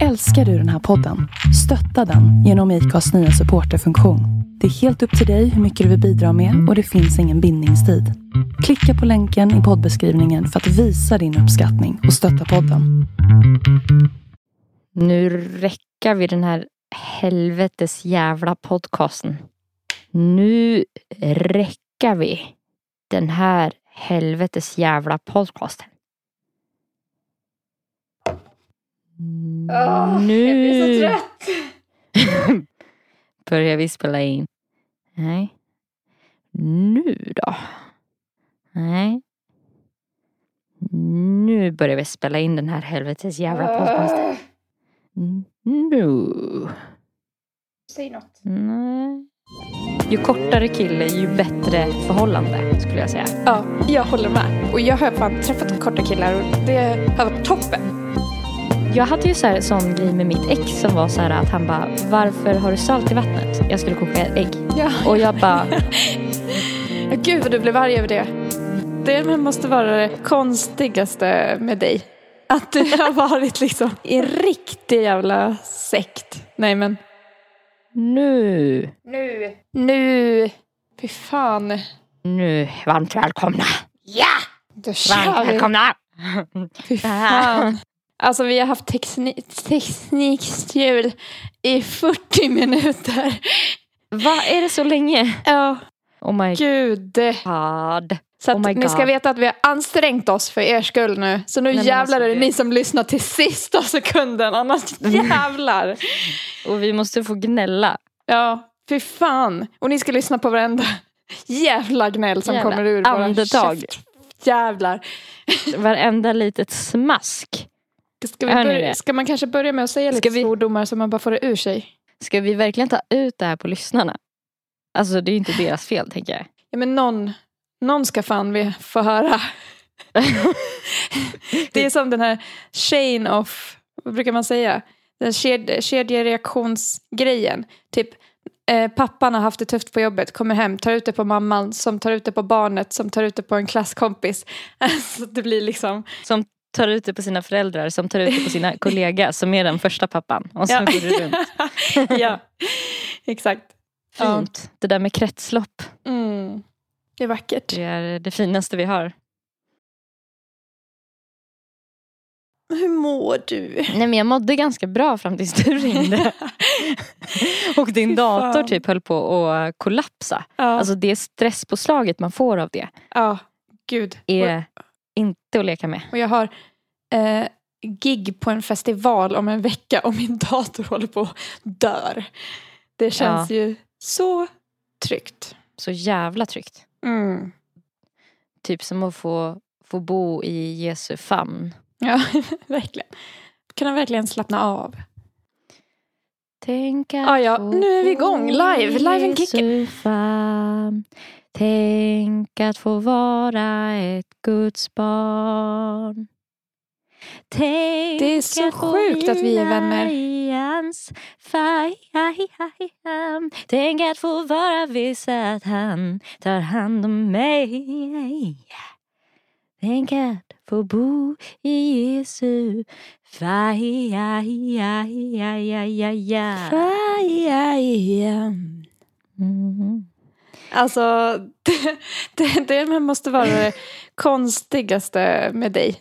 Älskar du den här podden? Stötta den genom IKAs nya supporterfunktion. Det är helt upp till dig hur mycket du vill bidra med och det finns ingen bindningstid. Klicka på länken i poddbeskrivningen för att visa din uppskattning och stötta podden. Nu räcker vi den här helvetes jävla podcasten. Nu räcker vi den här helvetes jävla podcasten. Nu trött. börjar vi spela in. Nej. Nu då? Nej. Nu börjar vi spela in den här helvetes jävla podcasten. Nu. Säg något. Nej. Ju kortare kille, ju bättre förhållande skulle jag säga. Ja, jag håller med. Och jag har fan träffat korta killar och det har varit toppen. Jag hade ju så här, sån grej med mitt ex som var så här att han bara Varför har du salt i vattnet? Jag skulle koka ägg. Ja. Och jag bara Gud vad du blev arg över det. Det måste vara det konstigaste med dig. Att du har varit liksom i en riktig jävla sekt. Nej men. Nu, Nu. Nu. Fy fan. nu, varmt välkomna. Ja! Då Varmt kör vi. välkomna. Fy fan. Alltså vi har haft tekni- teknikstrul i 40 minuter. Vad är det så länge? Ja, Oh my gud. god. Så Oh my ni ska veta att vi har ansträngt oss för er skull nu. Så nu Nej, jävlar alltså är det ni som lyssnar till sista sekunden. Annars jävlar. Och vi måste få gnälla. Ja, fy fan. Och ni ska lyssna på varenda jävla gnäll som Jävla kommer ur våra andetag. käft. Jävlar. Varenda litet smask. Ska, vi börja, ska man kanske börja med att säga lite Ska vi- svordomar så man bara får det ur sig? Ska vi verkligen ta ut det här på lyssnarna? Alltså det är ju inte deras fel tänker jag. Ja men någon, någon ska fan vi få höra. Det är som den här chain of, vad brukar man säga? Den ked, kedjereaktionsgrejen. Typ eh, pappan har haft det tufft på jobbet, kommer hem, tar ut det på mamman, som tar ut det på barnet, som tar ut det på en klasskompis. Alltså det blir liksom, Som tar ut det på sina föräldrar, som tar ut det på sina kollega som är den första pappan. Och så Ja. går det runt. ja, exakt. Ja. Fint. Det där med kretslopp. Mm. Det är vackert. Det är det finaste vi har. Hur mår du? Nej men jag mådde ganska bra fram tills du ringde. och din dator typ höll på att kollapsa. Ja, Alltså det stresspåslaget man får av det ja gud. är inte att leka med. Och jag har eh, gig på en festival om en vecka och min dator håller på att dör. Det känns ju så tryggt. Så jävla tryggt. Mm. Typ som att få, få bo i Jesu famn. Ja, verkligen. Kunna verkligen slappna av. Tänk att Ah, ja, nu är vi igång. Live. Live and famn. Tänk att få vara ett Guds barn. Tänk Det är så att sjukt att vi är vänner. Tänk att få vara viss att han tar hand om mig. Tänk att få bo i Jesu famn. Mm. Alltså, det, det, det måste vara det konstigaste med dig.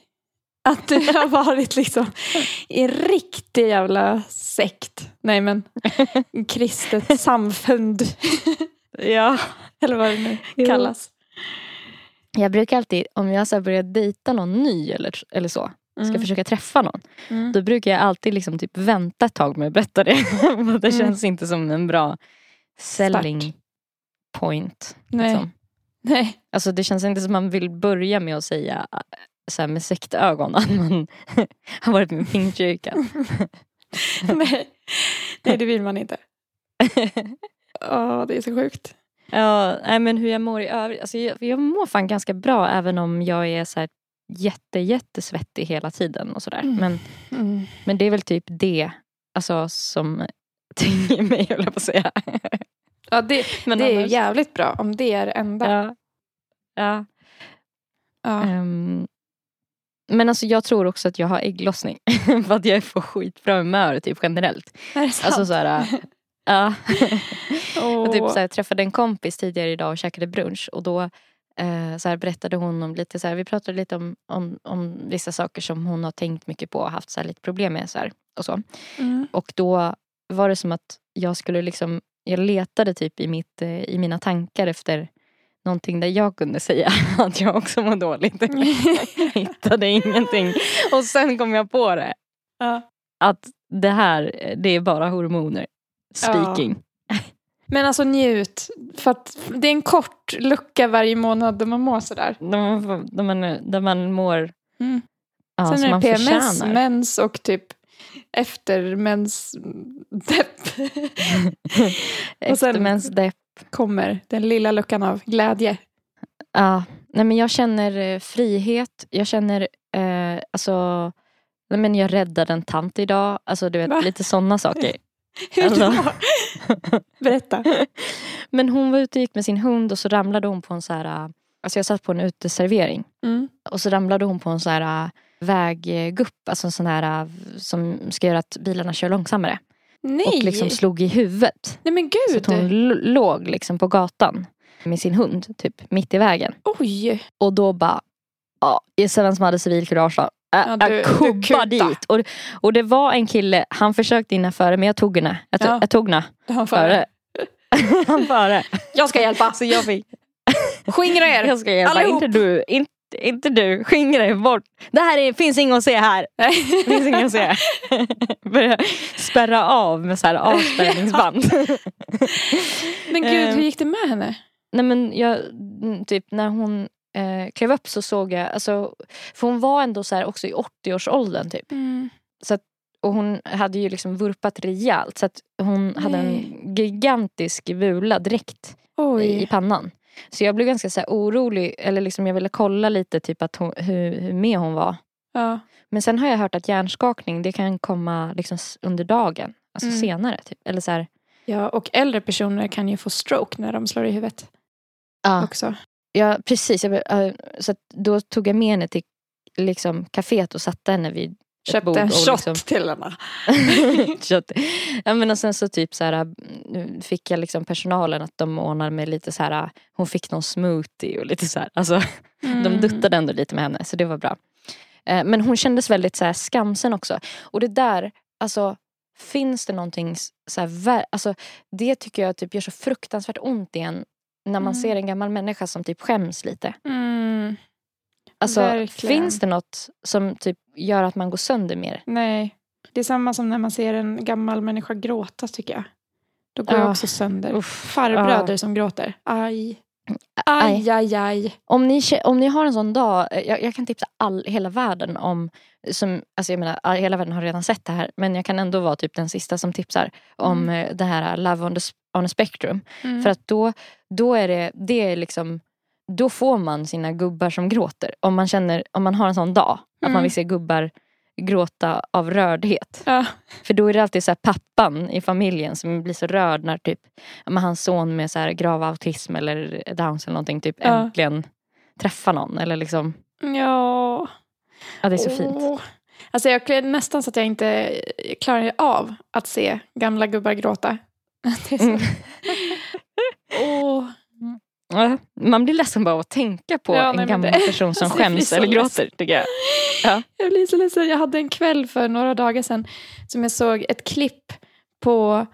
Att du har varit liksom i en riktig jävla sekt. Nej men, kristet samfund. Ja. Eller vad det nu Jo. kallas. Jag brukar alltid, om jag så börjar dejta någon ny eller, eller så, ska Mm. försöka träffa någon. Mm. Då brukar jag alltid liksom typ vänta ett tag med att berätta det. Det Mm. känns inte som en bra selling point. Nej. Liksom. Nej. Alltså det känns inte som man vill börja med att säga äh, så här med sektögon att man har varit med Pingstkyrkan. Nej. Nej, det vill man inte. Åh, det är så sjukt. Ja, nej, men hur jag mår i övrigt. Alltså jag, jag mår fan ganska bra även om jag är så här jätte, jättesvettig hela tiden och sådär. Mm. Men, Mm. men det är väl typ det alltså, som tynger mig, höll jag på att säga. Ja, det, Men det är annars- jävligt bra om det är det enda. Ja. ja. Ja. ehm, Men alltså jag tror också att jag har ägglossning. för att jag är på skitbra humör typ generellt. Är det sant? Alltså så här, ja. Åh. Och typ så här, jag träffade en kompis tidigare idag och käkade brunch och då eh, så här, berättade hon om lite så här, vi pratade lite om, om, om vissa saker som hon har tänkt mycket på och haft så här, lite problem med så här, och så. Mm. Och då var det som att jag skulle liksom, jag letade typ i, mitt, eh, i mina tankar efter någonting där jag kunde säga att jag också mår dåligt. jag hittade ingenting. Och sen kom jag på det. Ja. Att det här, det är bara hormoner. Speaking. Men alltså njut. För att det är en kort lucka varje månad där man mår sådär. Där, man, där man mår Mm. ja, Sen är det PMS, mens och typ efter mens depp och sen- Eftermensdepp. kommer den lilla luckan av glädje. Ja, nej men jag känner eh, frihet. Jag känner, eh, alltså, nej men jag räddade en tant idag. Alltså du vet, Va? lite sådana saker. Hur Alltså. då? Berätta. Men hon var ute och gick med sin hund och så ramlade hon på en så här, äh, alltså jag satt på en uteservering. Mm. Och så ramlade hon på en så här äh, väggupp, alltså en sån här äh, som ska göra att bilarna kör långsammare. Nej. Och liksom slog i huvudet. Nej men Så gud. att hon låg liksom på gatan med sin hund, typ mitt i vägen. Oj. Och då bara, ja, gissa vem som hade civilkurage då? Ja, du- du kubba kuta. dit. Och, och det var en kille, han försökte innan före men jag tog henne. Jag, Ja. jag tog henne Han får- före. han före. Jag ska hjälpa. Så jag fick, Skingra er. jag ska hjälpa, Allihop. inte du. Inte, inte du, skingra dig bort. Det här är, finns inget att se här. Nej. Det finns inget att se. Börja spärra av med så här avspärrningsband. Men gud, hur gick det med henne? Nej men jag, mm, typ när hon eh, klev upp så såg jag, alltså, för hon var ändå så här också i 80-årsåldern typ. Mm. Och hon hade ju liksom vurpat rejält så att hon hade en Nej. gigantisk vula direkt i, i pannan. Så jag blev ganska så orolig, eller liksom jag ville kolla lite typ att hon, hur, hur med hon var. Ja. Men sen har jag hört att hjärnskakning det kan komma liksom under dagen. Alltså Mm. senare. Typ. Eller så här, ja, och äldre personer kan ju få stroke när de slår i huvudet ja, också. ja, precis. Så då tog jag med henne till liksom, kaféet och satte henne vid ett bord Köpte en shot liksom- till henne. Ja, men och sen så typ så här, mm, fick jag liksom personalen att de ordnade med lite så här, hon fick någon smoothie och lite så här. Alltså, Mm. De duttade ändå lite med henne så det var bra. Eh, Men hon kändes väldigt så här skamsen också. Och det där, alltså finns det någonting så här, alltså, det tycker jag typ gör så fruktansvärt ont igen. När man Mm. ser en gammal människa som typ skäms lite. Mm. Alltså Verkligen. finns det något som typ gör att man går sönder mer? Nej. Det är samma som när man ser en gammal människa gråta tycker jag. Då går Ja. jag också sönder. Uff, Farbröder ja. som gråter. Aj. Aj. Aj, aj. Om ni, om ni har en sån dag, eh, jag, jag kan tipsa all, hela världen om, som, alltså jag menar hela världen har redan sett det här men jag kan ändå vara typ den sista som tipsar om eh, det här Love on, the, on a spectrum. Mm. För att då, då är det, det är liksom, då får man sina gubbar som gråter. Om man känner, om man har en sån dag, att Mm. man vill se gubbar gråta av rördhet. Ja. För då är det alltid så här pappan i familjen som blir så rörd när typ hans son med så här grav autism eller downs eller någonting typ Ja. äntligen träffar någon. Eller liksom, Ja. ja det är så fint. Åh. Alltså jag nästan så att jag inte klarar av att se gamla gubbar gråta. Det är så. Mm. Åh. Man blir ledsen bara att tänka på Ja, nej, en men gammal det- person som alltså, skäms så eller gråter tycker jag. Ja. Jag blir så ledsen. Jag hade en kväll för några dagar sedan som jag såg ett klipp på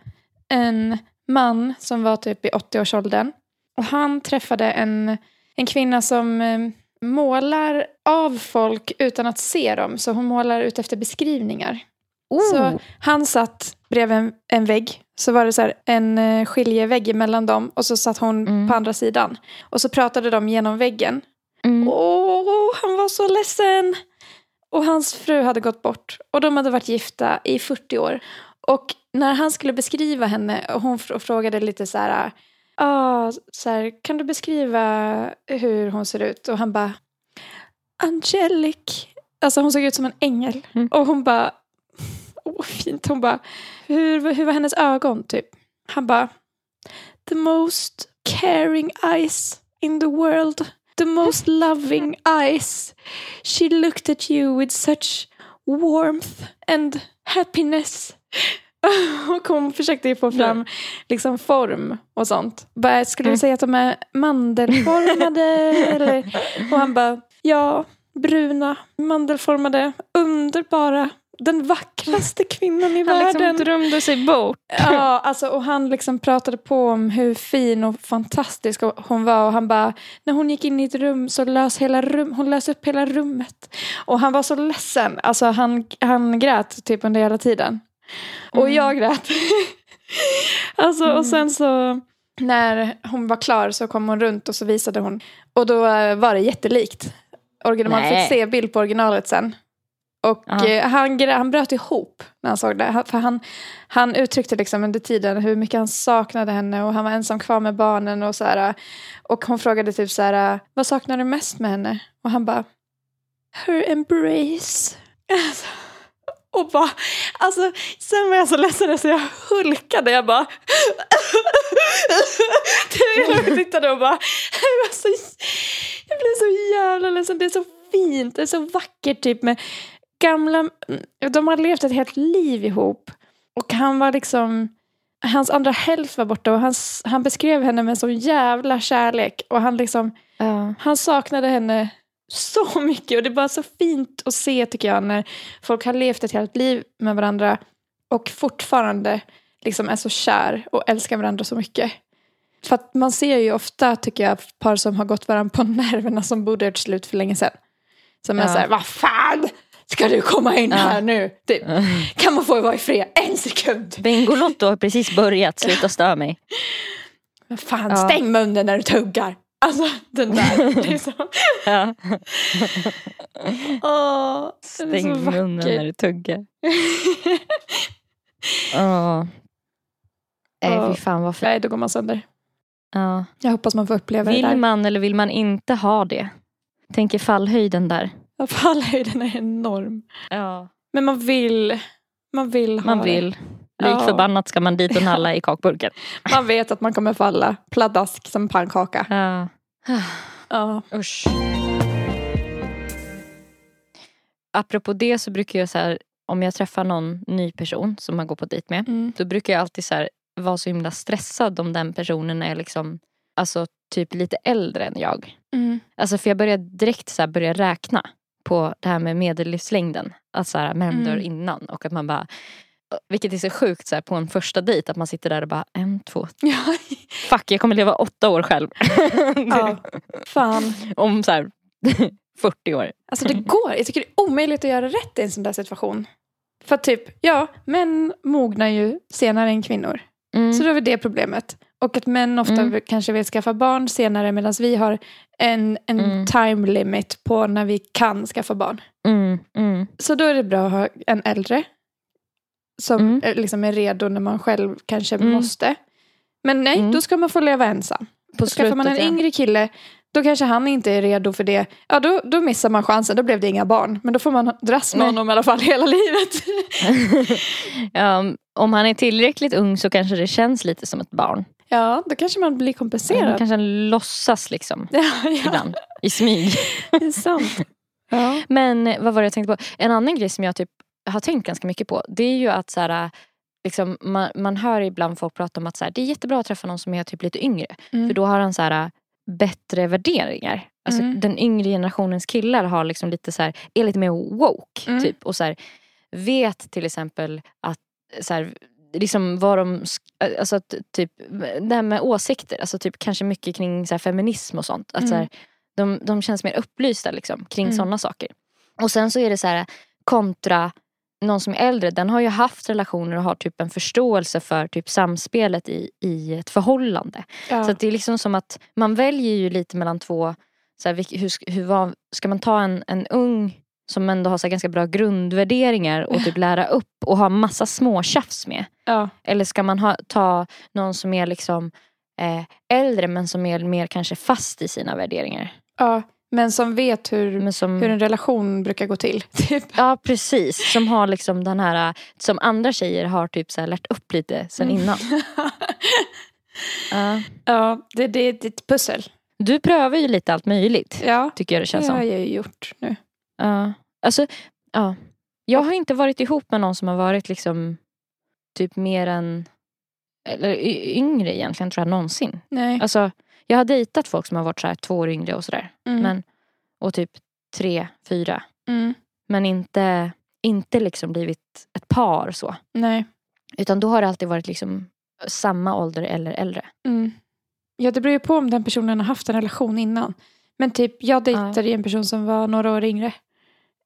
en man som var typ i 80-årsåldern. Och han träffade en, en kvinna som eh, målar av folk utan att se dem. Så hon målar ut efter beskrivningar. Så Oh. han satt bredvid en, en vägg. Så var det så här en eh, skiljevägg mellan dem. Och så satt hon Mm. på andra sidan. Och så pratade de genom väggen. Mm. Åh, han var så ledsen. Och hans fru hade gått bort. Och de hade varit gifta i 40 år. Och när han skulle beskriva henne, och hon fr- frågade lite så här, ah, så här, kan du beskriva hur hon ser ut? Och han bara, Angelic. Alltså hon såg ut som en ängel. Mm. Och hon bara, åh fint. Hon bara, hur, hur var hennes ögon typ? Han bara, the most caring eyes in the world. the most loving eyes. She looked at you with such warmth and happiness. Och hon försökte ju få fram liksom form och sånt. Bara, skulle du Mm. säga att de är mandelformade? eller? Och han bara, ja, bruna, mandelformade, underbara, den vackraste kvinnan i Han världen. liksom drömde sig bort. Ja, alltså, och han liksom pratade på om hur fin och fantastisk hon var. Och han bara, när hon gick in i ett rum så lös hela rum, hon lös upp hela rummet. Och han var så ledsen. Alltså han, han grät typ under hela tiden. Och Mm. jag grät. alltså, Och sen så när hon var klar så kom hon runt och så visade hon. Och då eh, var det jättelikt. Original, man fick se bild på originalet sen. Och Ja. eh, han, grä- han bröt ihop när han såg det. Han- För han, han uttryckte liksom under tiden hur mycket han saknade henne och han var ensam kvar med barnen och så här. Och hon frågade typ så här, vad saknar du mest med henne? Och han bara, her embrace. Alltså, och bara, alltså sen var jag så ledsen så jag hulkade. Jag bara, jag tittade och bara, jag, var så, jag blev så jävla ledsen. Det är så fint, det är så vackert typ med gamla, de har levt ett helt liv ihop. Och han var liksom, hans andra hälft var borta och han, han beskrev henne med så jävla kärlek. Och han liksom, Ja. han saknade henne så mycket och det är bara så fint att se tycker jag när folk har levt ett helt liv med varandra och fortfarande liksom är så kär och älskar varandra så mycket. För att man ser ju ofta tycker jag par som har gått varandra på nerverna som borde ha gjort slut för länge sedan. Som är Ja. såhär, vad fan ska du komma in här nu? Typ. Kan man få vara i fred en sekund? Bingolotto har precis börjat, sluta stö mig. Men fan, Ja. stäng munnen när du tuggar. Alltså den där. Så, Ja. åh, Stäng munnen när du tuggar. Åh. Nej fy fan vad fint. Nej, då går man sönder. Ja. Jag hoppas man får uppleva det Vill man eller vill man inte ha det? Tänker fallhöjden där. Fallhöjden är enorm. Ja. Men man vill, man vill ha Man vill. Lik Ja. förbannat ska man dit och nalla i kakburken. Man vet att man kommer falla pladask som pannkaka. Ja. Ja. Usch. Apropå det så brukar jag så här, om jag träffar någon ny person som man går på dejt med. Mm. Då brukar jag alltid så här, vara så himla stressad om den personen är liksom, alltså typ lite äldre än jag. Mm. Alltså för jag börjar direkt så börja räkna på det här med medellivslängden. Att så här, dör Mm. innan och att man bara vilket är så sjukt så här, på en första dejt att man sitter där och bara en, två, fuck jag kommer leva åtta år själv. ja. Fan. Om så här 40 år. Alltså det går. Jag tycker det är omöjligt att göra rätt i en sån där situation. För typ, ja, män mognar ju senare än kvinnor. Mm. Så då har vi det problemet. Och att män ofta Mm. kanske vill skaffa barn senare medan vi har en, en Mm. time limit på när vi kan skaffa barn. Mm, mm, Så då är det bra att ha en äldre som Mm. är- liksom är redo när man själv kanske Mm. måste. Men nej, då ska man få leva ensam. på Skaffar man en ja. yngre kille, då kanske han inte är redo för det. Ja, då, då missar man chansen. Då blev det inga barn. Men då får man dras med Nej. honom i alla fall hela livet. ja, om han är tillräckligt ung så kanske det känns lite som ett barn. Ja, då kanske man blir Man kompenserad. kanske låtsas liksom Ja, ja, ibland. I smyg. det är sant. Ja. Men eh, vad var det jag tänkte på? En annan grej som jag typ har tänkt ganska mycket på. Det är ju att så här, liksom, man, man hör ibland folk prata om att så här, det är jättebra att träffa någon som är typ lite yngre. Mm. För då har han så här, bättre värderingar. Alltså, Mm. Den yngre generationens killar har liksom lite så här, är lite mer woke. Mm. Typ, och så här, vet till exempel att så här, liksom vad de, alltså att typ det här med åsikter, alltså typ kanske mycket kring så här, feminism och sånt. Att så här, de, de känns mer upplysta liksom, kring Mm. sådana saker. Och sen så är det så här kontra någon som är äldre, den har ju haft relationer och har typ en förståelse för typ samspelet i, i ett förhållande. Ja. Så det är liksom som att man väljer ju lite mellan två, så här, hur, hur, vad, ska man ta en, en ung som ändå har så ganska bra grundvärderingar och typ lära upp och ha massa små tjafs med. ja. Eller ska man ha, ta någon som är liksom eh, äldre men som är mer kanske fast i sina värderingar. ja, men som vet hur, som, hur en relation brukar gå till. Typ. Ja precis, som har liksom den här, som andra tjejer har typ så här lärt upp lite sen Mm. innan. Ja. ja, det, det, det är ett pussel. Du prövar ju lite allt möjligt. Ja, Tycker jag det det känns har som. jag ju gjort nu. Ja. Alltså, ja. Jag har inte varit ihop med någon som har varit liksom typ mer än eller yngre egentligen tror jag någonsin. Nej. Alltså, jag har dejtat folk som har varit så här två år yngre och sådär. Mm. Men, och typ tre, fyra. Mm. Men inte, inte liksom blivit ett par så. Nej. Utan då har det alltid varit liksom samma ålder eller äldre. Mm. Ja, det beror ju på om den personen har haft en relation innan. Men typ, jag dejtade ju en person som var några år yngre.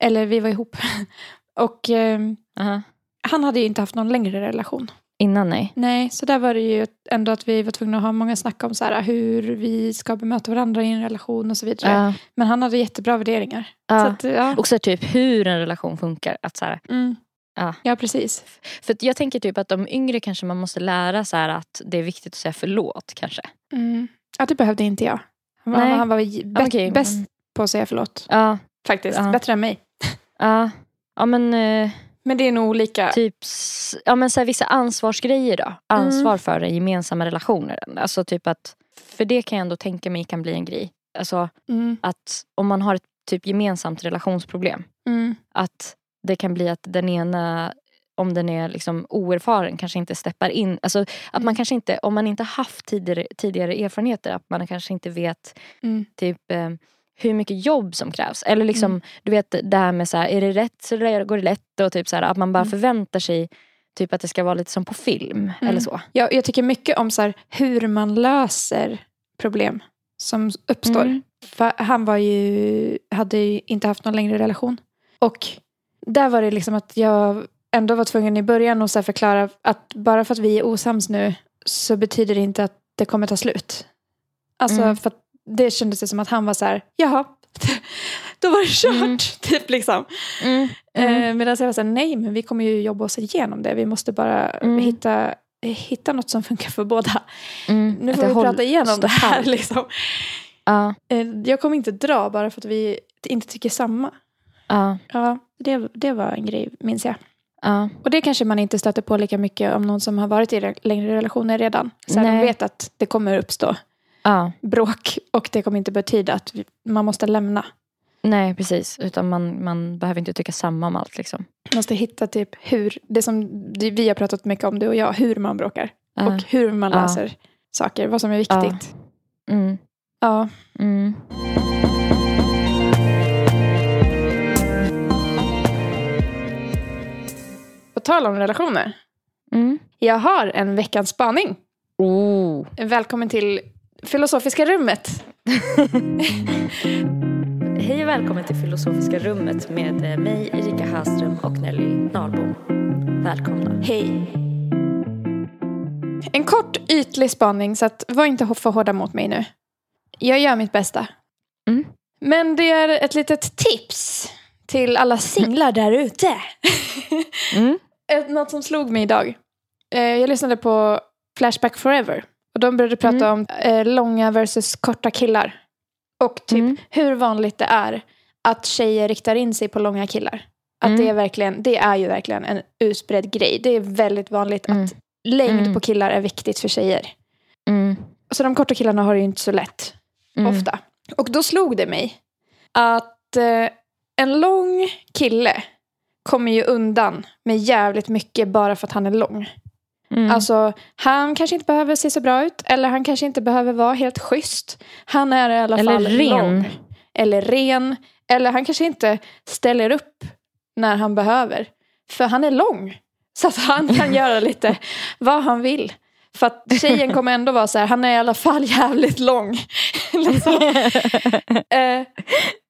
Eller vi var ihop. Och ehm, Aha. han hade ju inte haft någon längre relation. Innan nej. Nej, så där var det ju ändå att vi var tvungna att ha många snack om så här, hur vi ska bemöta varandra i en relation och så vidare. Ja. Men han hade jättebra värderingar. Så Ja. att, ja. Och så typ hur en relation funkar. Att så här, Mm. Ja. ja, precis. för jag tänker typ att de yngre kanske man måste lära så här att det är viktigt att säga förlåt kanske. Mm. Ja, det behövde inte jag. Han var, Nej. han var bä- okej, bäst på att säga förlåt. Ja, Faktiskt. Bättre än mig. Ja. ja men eh, Men det är nog olika. typ ja, men så här, vissa ansvarsgrejer då. Ansvar för den gemensamma relationer. Alltså typ att, för det kan jag ändå tänka mig kan bli en grej. Alltså Mm. att om man har ett typ gemensamt relationsproblem. Mm. Att det kan bli att den ena, om den är liksom oerfaren, kanske inte steppar in. Alltså att man Mm. kanske inte, om man inte haft tidigare, tidigare erfarenheter, att man kanske inte vet Mm. typ eh, hur mycket jobb som krävs. Eller liksom, Mm. du vet det här med så här, är det rätt så går det lätt? Och typ så här, att man bara Mm. förväntar sig typ att det ska vara lite som på film. Eller så. Jag, jag tycker mycket om så här, hur man löser problem som uppstår. Mm. Han var ju, hade ju inte haft någon längre relation. Och där var det liksom att jag ändå var tvungen i början att så förklara att bara för att vi är osams nu så betyder det inte att det kommer ta slut. Alltså Mm. för att det kändes det som att han var så här, jaha, då var det kört. Mm. Typ liksom. Mm. Mm. Eh, Medan jag var så här, nej men vi kommer ju jobba oss igenom det. Vi måste bara Mm. hitta, hitta något som funkar för båda. Mm. Nu får det vi håll- prata igenom det här. Liksom. Ja, Eh, Jag kommer inte dra bara för att vi inte tycker samma. ja, Ja, det, det var en grej, minns jag. ja. Och det kanske man inte stöter på lika mycket om någon som har varit i re- längre relationer redan. Så de vet att det kommer uppstå ja. bråk och det kommer inte betyda att vi, man måste lämna. Nej precis, utan man, man behöver inte tycka samma om allt. Liksom. Man måste hitta typ hur, det som vi har pratat mycket om du och jag, hur man bråkar. Ja. Och hur man löser saker, vad som är viktigt. Mm. Ja. Mm. På tal om relationer. Mm. Jag har en veckans spaning. Oh. Välkommen till Filosofiska rummet. Hej och välkommen till Filosofiska rummet med eh, mig Erika Hallström och Nelly Nahlbom. Välkomna. Hej. En kort ytlig spaning så att var inte för hårda mot mig nu. Jag gör mitt bästa. Mm. Men det är ett litet tips till alla singlar där ute. Mm. Något som slog mig idag. Eh, Jag lyssnade på Flashback Forever. Och de började prata Mm. om eh, långa versus korta killar. Och typ Mm. hur vanligt det är att tjejer riktar in sig på långa killar. Att Mm. det, är verkligen, det är ju verkligen en utbredd grej. Det är väldigt vanligt Mm. att längd Mm. på killar är viktigt för tjejer. Mm. Så de korta killarna har det ju inte så lätt ofta. Och då slog det mig att eh, en lång kille kommer ju undan med jävligt mycket bara för att han är lång. Mm. Alltså, han kanske inte behöver se så bra ut eller han kanske inte behöver vara helt schysst. Han är i alla Eller fall ren. lång. Eller ren. Eller han kanske inte ställer upp när han behöver. För han är lång. Så att han kan göra lite vad han vill. För att tjejen kommer ändå vara så här, han är i alla fall jävligt lång. liksom. eh,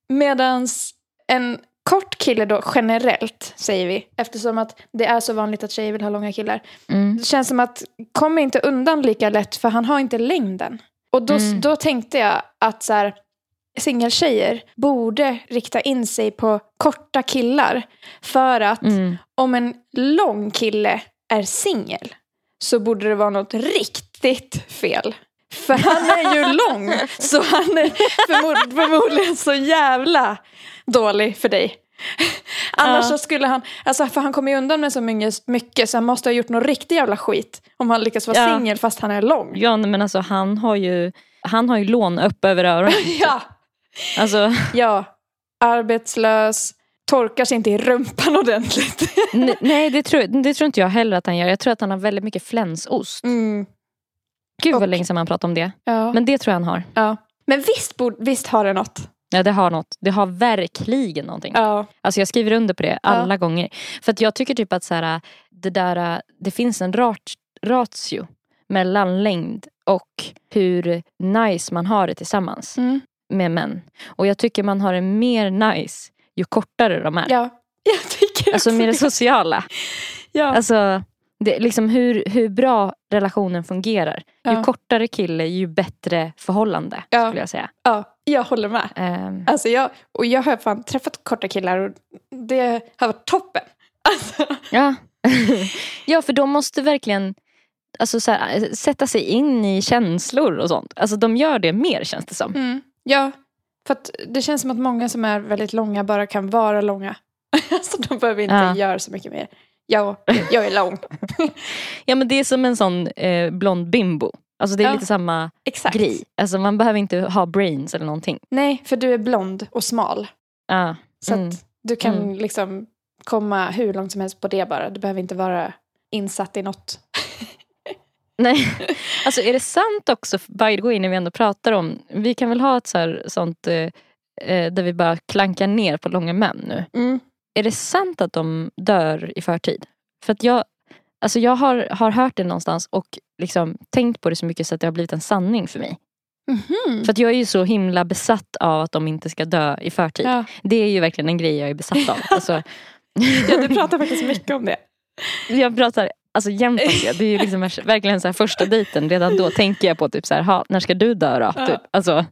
medans en kort kille då generellt, säger vi, eftersom att det är så vanligt att tjejer vill ha långa killar. Mm. Det känns som att kommer inte undan lika lätt för han har inte längden. Och då, Mm. då tänkte jag att så här, singeltjejer borde rikta in sig på korta killar. För att Mm. om en lång kille är singel så borde det vara något riktigt fel. För han är ju lång, så han är förmod förmodligen så jävla dålig för dig. Annars så skulle han, alltså för han kommer ju undan med så mycket, så han måste ha gjort något riktigt jävla skit om han lyckas vara Ja. singel fast han är lång. Ja men alltså han har ju han har ju lån upp över öronen. ja, Alltså, ja. Arbetslös, torkar sig inte i rumpan ordentligt. nej det tror, det tror inte jag heller att han gör. Jag tror att han har väldigt mycket flänsost. Mm. Gud vad länge sedan man pratade om det. Ja. Men det tror jag han har. ja. Men visst, visst har det något. Ja det har något. Det har verkligen någonting. Ja. Alltså jag skriver under på det alla gånger. För att jag tycker typ att så här, det, där, det finns en rat, ratio mellan längd och hur nice man har det tillsammans Mm. med män. Och jag tycker man har det mer nice ju kortare de är. ja. Jag tycker Alltså med det. sociala. Ja. Alltså, det, liksom hur, hur bra relationen fungerar. Ju Ja. kortare kille ju bättre förhållande Ja. skulle jag säga. ja, jag håller med. Ehm, Alltså jag, och jag har fan träffat korta killar och det har varit toppen. Alltså, Ja. ja, för de måste verkligen alltså, så här, sätta sig in i känslor och sånt. Alltså de gör det mer känns det som. mm. Ja, för det känns som att många som är väldigt långa bara kan vara långa. Alltså de behöver inte Ja. göra så mycket mer. Ja, jag är lång. Ja men det är som en sån eh, blond bimbo. Alltså det är Ja. lite samma Exakt. grej. Alltså man behöver inte ha brains eller någonting. Nej, för du är blond och smal. Ja. Så Mm. att du kan Mm. liksom komma hur långt som helst på det bara. Du behöver inte vara insatt i något. Nej. Alltså är det sant också, by the way, när vi ändå pratar om, vi kan väl ha ett så här, sånt eh, eh, där vi bara klankar ner på långa män nu. Mm. Är det sant att de dör i förtid? För att jag, alltså jag har, har hört det någonstans och liksom tänkt på det så mycket så att det har blivit en sanning för mig. Mhm. För att jag är ju så himla besatt av att de inte ska dö i förtid. Ja. Det är ju verkligen en grej jag är besatt av. Alltså, ja, du pratar faktiskt mycket om det. jag pratar alltså jämt om det. Det är ju liksom verkligen så här första dejten. Redan då tänker jag på typ så här, ha, när ska du dö då? Ja. Typ. Alltså,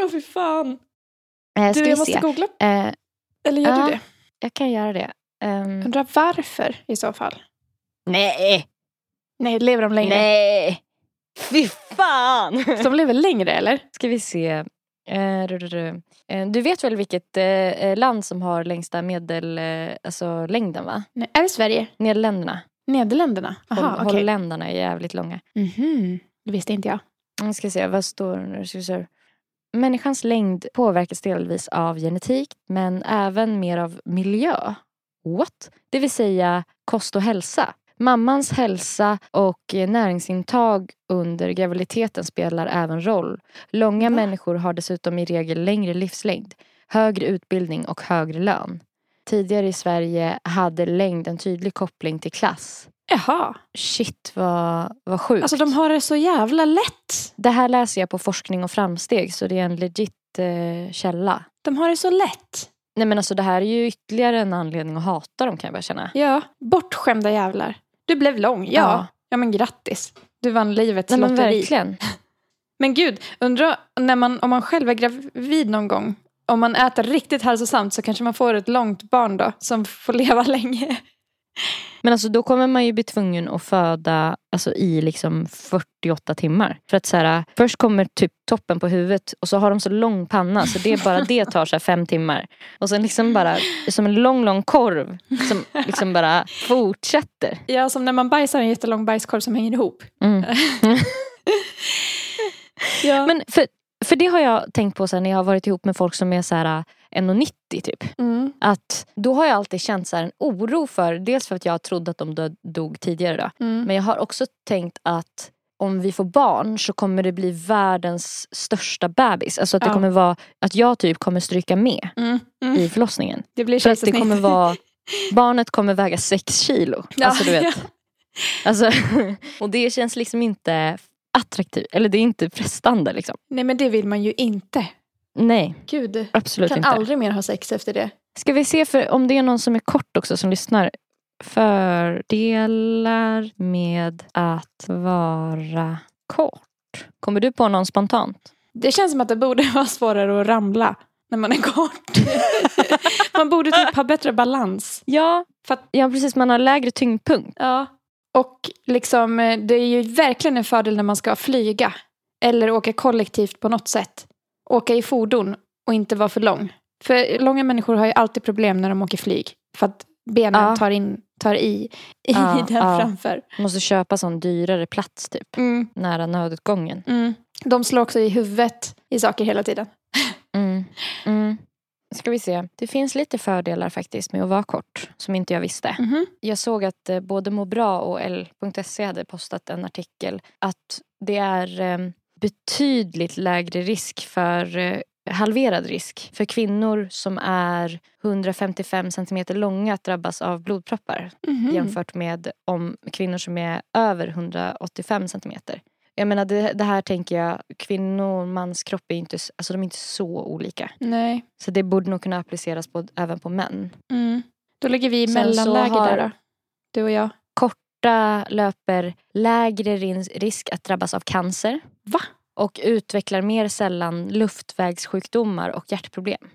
Åh fy fan. eh, Du, jag måste se. googla. Eh, Eller gör Ja. du det? Jag kan göra det. Um, Undrar varför i så fall. nej, Nej, lever de längre? nej. Fy fan! De lever längre eller? Ska vi se. Eh, du. Eh, du vet väl vilket eh, land som har längsta medel, alltså längden va? Nej, är det Sverige? Nederländerna. Nederländerna? Aha, Holl- okej. Holländarna är jävligt långa. Mhm. Det visste inte jag. Jag ska se, vad står det nu? Människans längd påverkas delvis av genetik men även mer av miljö. What? Det vill säga kost och hälsa. Mammans hälsa och näringsintag under graviditeten spelar även roll. Långa Va? människor har dessutom i regel längre livslängd, högre utbildning och högre lön. Tidigare i Sverige hade längd en tydlig koppling till klass. Jaha. Shit vad, vad sjukt. Alltså de har det så jävla lätt. Det här läser jag på Forskning och framsteg så det är en legit eh, källa. De har det så lätt. Nej men alltså det här är ju ytterligare en anledning att hata dem kan jag bara känna. Ja, bortskämda jävlar. Du blev lång, ja. Ja. Ja, men grattis. Du vann livets Nej men lotteri. verkligen. Men gud, undrar när man, om man själv är gravid någon gång. Om man äter riktigt hälsosamt så kanske man får ett långt barn då som får leva länge. Men alltså då kommer man ju bli tvungen att föda alltså, i liksom 48 timmar. För att så här, först kommer typ toppen på huvudet och så har de så lång panna så det bara det tar så här fem timmar. Och sen liksom bara som en lång lång korv som liksom bara fortsätter. Ja, som när man bajsar en jättelång bajskorv som hänger ihop. Mm. Ja. Men för, för det har jag tänkt på här, när jag har varit ihop med folk som är så här 1,90 typ. Mm. Att då har jag alltid känt så en oro för, dels för att jag trodde att de dö- dog tidigare då. Mm. Men jag har också tänkt att om vi får barn så kommer det bli världens största bebis. Alltså att det Ja. kommer vara, att jag typ kommer stryka med Mm. Mm. i förlossningen. Det blir För att det kommer vara, barnet kommer väga sex kilo. Ja, Alltså du vet. Alltså, och det känns liksom inte attraktivt, eller det är inte frestande liksom. Nej, men det vill man ju inte. Nej, Gud, absolut kan inte. aldrig mer ha sex efter det. Ska vi se för om det är någon som är kort också som lyssnar. Fördelar med att vara kort. Kommer du på någon spontant? Det känns som att det borde vara svårare att ramla när man är kort. man borde typ ha bättre balans. Ja, För att, ja precis. Man har lägre tyngdpunkt. ja. Och liksom, eh, det är ju verkligen en fördel när man ska flyga. Eller åka kollektivt på något sätt. Åka i fordon och inte vara för lång. För långa människor har ju alltid problem när de åker flyg. För att benen Ja. tar in tar i, i Ja, den ja. framför. Måste köpa sån dyrare plats typ. Mm, Nära nödutgången. mm. De slår också i huvudet i saker hela tiden. Mm. Mm. Ska vi se. Det finns lite fördelar faktiskt med att vara kort. Som inte jag visste. Mhm. Jag såg att eh, både Må bra och L.se hade postat en artikel. Att det är eh, betydligt lägre risk för eh, halverad risk för kvinnor som är 155 centimeter långa att drabbas av blodproppar Mhm. jämfört med om kvinnor som är över 185 centimeter. Jag menar det, det här tänker jag, kvinnor och mans kropp är inte, alltså de är inte så olika. Nej. Så det borde nog kunna appliceras på, även på män. Mm. Då ligger vi i mellanläge har- där då. Du och jag. Korta löper lägre risk att drabbas av cancer. Va? Och utvecklar mer sällan luftvägssjukdomar och hjärtproblem.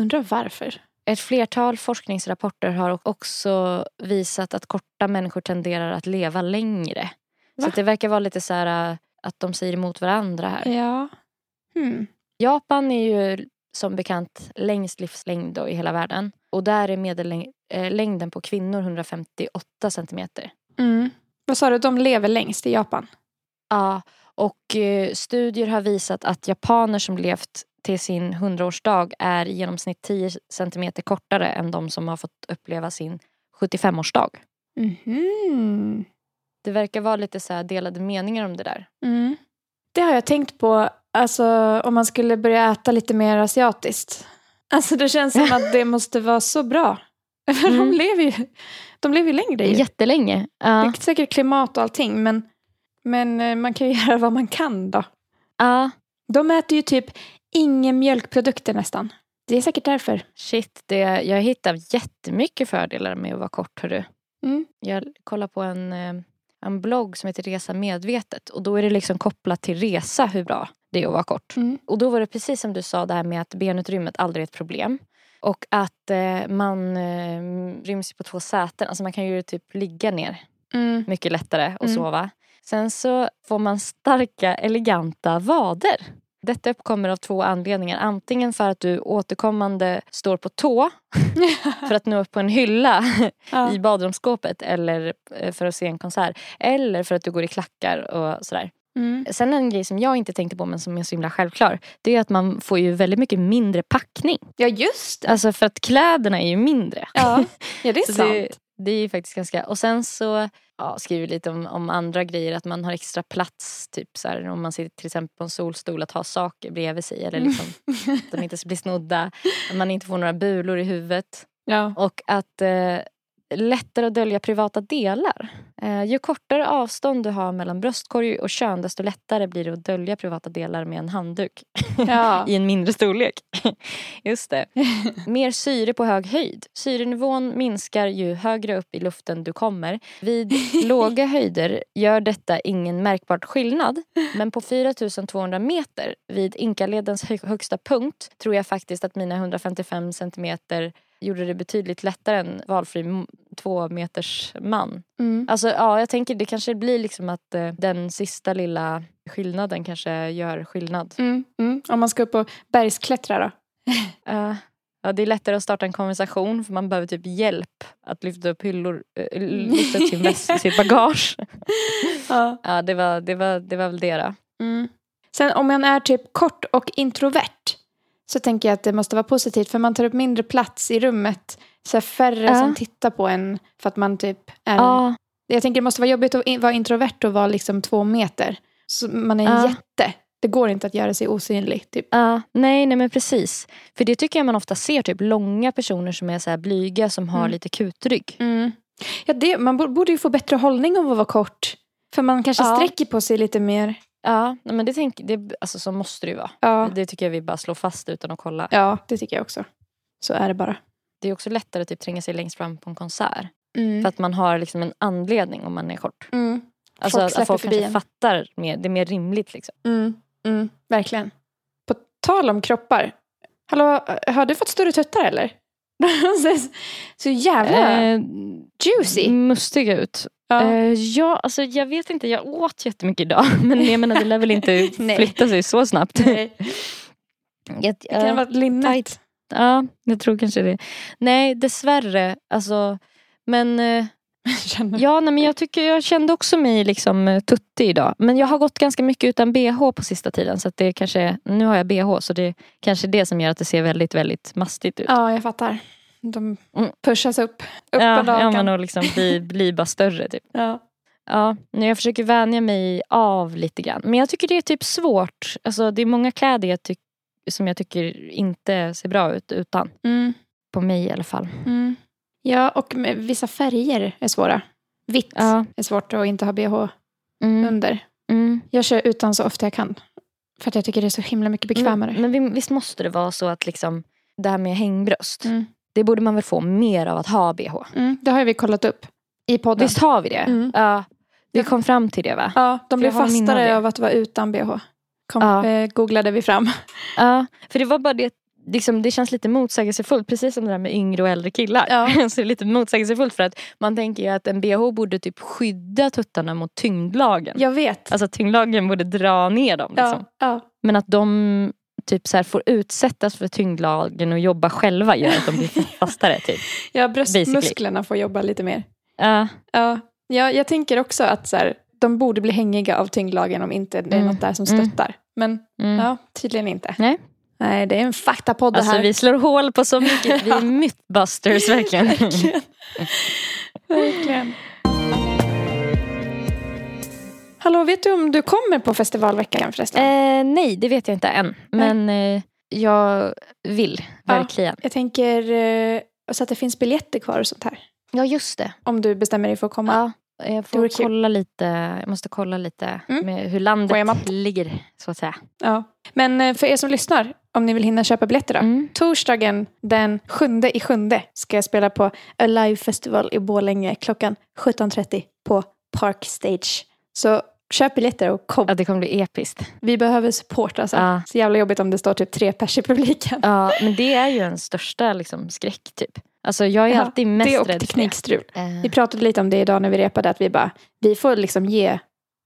Undrar varför. Ett flertal forskningsrapporter har också visat att korta människor tenderar att leva längre. Så Va? att det verkar vara lite så här äh, att de säger emot varandra här. Ja. Hmm. Japan är ju som bekant längst livslängd i hela världen. Och där är medellängden på kvinnor 158 centimeter. Mm. Vad sa du, de lever längst i Japan? Ja, och eh, studier har visat att japaner som levt till sin 100-årsdag är i genomsnitt 10 centimeter kortare än de som har fått uppleva sin 75-årsdag. Mhm. Det verkar vara lite så här delade meningar om det där. Mm. Det har jag tänkt på, alltså om man skulle börja äta lite mer asiatiskt. Alltså det känns som att det måste vara så bra. För de Mm. lever ju de lever ju längre ju. Jättelänge. Det Ja. är säkert klimat och allting men, men eh, man kan ju göra vad man kan då. ja, De äter ju typ inga mjölkprodukter nästan. Det är säkert därför. shit. Det, jag hittar jättemycket fördelar med att vara kort. Hörru. Mm. Jag kollar på en, eh, en blogg som heter Resa medvetet. Och då är det liksom kopplat till resa hur bra det är att vara kort. Mm. Och då var det precis som du sa det här med att benutrymmet aldrig är ett problem. Och att eh, man eh, ryms på två säten. Alltså man kan ju typ ligga ner Mm. mycket lättare och Mm. sova. Sen så får man starka eleganta vader. Detta uppkommer av två anledningar. Antingen för att du återkommande står på tå för att nå upp på en hylla Ja. i badrumsskåpet eller eh, för att se en konsert. Eller för att du går i klackar och sådär. Mm. Sen en grej som jag inte tänkte på men som är så himla självklar. Det är att man får ju väldigt mycket mindre packning. ja just det. Alltså för att kläderna är ju mindre. Ja, ja det är sant. det, det är ju faktiskt ganska... Och sen så ja, skriver lite om, om andra grejer. Att man har extra plats. Typ så här, om man sitter till exempel på en solstol. Att ha saker bredvid sig. Eller liksom, att de inte ska bli snodda. Att man inte får några bulor i huvudet. Ja. Och att eh, lättare att dölja privata delar. Eh, ju kortare avstånd du har mellan bröstkorg och kön desto lättare blir det att dölja privata delar med en handduk Ja. i en mindre storlek. Just det. Mer syre på hög höjd. Syrenivån minskar ju högre upp i luften du kommer. Vid låga höjder gör detta ingen märkbar skillnad. Men på 4200 meter vid Inkaledens hö- högsta punkt tror jag faktiskt att mina 155 centimeter gjorde det betydligt lättare än valfri två meters man. Mm. Alltså ja, jag tänker det kanske blir liksom att eh, den sista lilla skillnaden kanske gör skillnad. Mm. Mm. Om man ska upp och bergsklättra då? Eh, ja, det är lättare att starta en konversation för man behöver typ hjälp att lyfta upp hyllor, uh, lyfta upp sin väs- sitt bagage. Ja. Ja, det var, det, var, det var väl det då. Mm. Sen om man är typ kort och introvert så tänker jag att det måste vara positivt för man tar upp mindre plats i rummet. Så färre Ja. som tittar på en för att man typ är... Ja, Jag tänker det måste vara jobbigt att vara introvert och vara liksom två meter. Så man är en Ja. jätte. Det går inte att göra sig osynlig. Typ. ja, nej, nej men precis. För det tycker jag man ofta ser, typ långa personer som är så blyga som har Mm. lite kutrygg. Ja, det, man bo- borde ju få bättre hållning av att vara kort. För man kanske Ja. sträcker på sig lite mer. Ja, men det, tänk, det alltså, så måste det ju vara. Ja. Det tycker jag vi bara slår fast utan att kolla. ja, det tycker jag också. Så är det bara. Det är också lättare att typ, tränga sig längst fram på en konsert. Mm. För att man har liksom en anledning om man är kort. Mm. Alltså Folk att släpper folk förbi kanske en. fattar mer. Det är mer rimligt liksom. Mm. Mm. Verkligen. På tal om kroppar. Hallå, har du fått större tuttar eller? Så jävla Eh, juicy. mustiga ut. Ja. Eh, ja, alltså jag vet inte. Jag åt jättemycket idag. Men jag menar det lär väl inte flytta sig så snabbt. Nej. Jag, Det kan eh, vara linnet. Ja, jag tror kanske det. Nej, dessvärre. Alltså, men Känner. Ja, nej, men jag, tycker, jag kände också mig liksom eh, tuttig idag. Men jag har gått ganska mycket utan bh på sista tiden. Så det kanske, nu har jag bh så det är kanske det som gör att det ser väldigt, väldigt mastigt ut. Ja, jag fattar. De Mm. pushas upp, upp ja, ja men och liksom bli, bli bara större typ. ja. Ja, jag försöker vänja mig av lite grann. Men jag tycker det är typ svårt. Alltså, det är många kläder jag som jag tycker inte ser bra ut utan. Mm. På mig i alla fall. Mm. ja, och vissa färger är svåra. Vitt Ja. är svårt att inte ha bh Mm. under. Mm. Jag kör utan så ofta jag kan. För att jag tycker det är så himla mycket bekvämare. Men, men vi- visst måste det vara så att liksom, det här med hängbröst. Det borde man väl få mer av att ha bh. Mm, det har vi kollat upp i podden. Visst har vi det? Mm. Ja. Vi kom fram till det va? Ja, de blev av fastare det. av att vara utan bh. Kom, Ja. eh, googlade vi fram. Ja. För det var bara det, liksom, det känns lite motsägelsefullt. Precis som det där med yngre och äldre killar. Ja. så det är lite motsägelsefullt för att man tänker ju att en bh borde typ skydda tuttarna mot tyngdlagen. Jag vet. Alltså tyngdlagen borde dra ner dem. Liksom. ja, ja. Men att de typ så här får utsättas för tyngdlagen och jobba själva gör att de blir fastare. Typ. ja, bröstmusklerna får jobba lite mer. Ja. Ja, ja jag tänker också att så här, de borde bli hängiga av tyngdlagen om inte det är Mm. något där som Mm. stöttar. Men Mm. ja, tydligen inte. Nej. Nej, det är en faktapodd det Alltså här. vi slår hål på så mycket. Vi är mythbusters verkligen. Verkligen. Verkligen. Hallå, vet du om du kommer på festivalveckan förresten? Eh, nej, det vet jag inte än. Men eh, jag vill Ja. verkligen. Jag tänker eh, så att det finns biljetter kvar och sånt här. Ja, just det. Om du bestämmer dig för att komma. Ja, jag får kolla lite. Jag måste kolla lite Mm. med hur landet ligger, så att säga. Ja. Men eh, för er som lyssnar, om ni vill hinna köpa biljetter då. Mm. Torsdagen den sjunde i sjunde ska jag spela på Alive Festival i Borlänge klockan 17.30 på Park Stage. Så köp biljetter och kom. Ja, det kommer bli episkt. Vi behöver support alltså. Ja. Så jävla jobbigt om det står typ tre pers i publiken. Ja, men det är ju en största liksom, skräck typ. Alltså jag är Ja, alltid mest det och rädd teknikstrul. för det. Vi Eh, pratade lite om det idag när vi repade att vi bara, vi får liksom ge,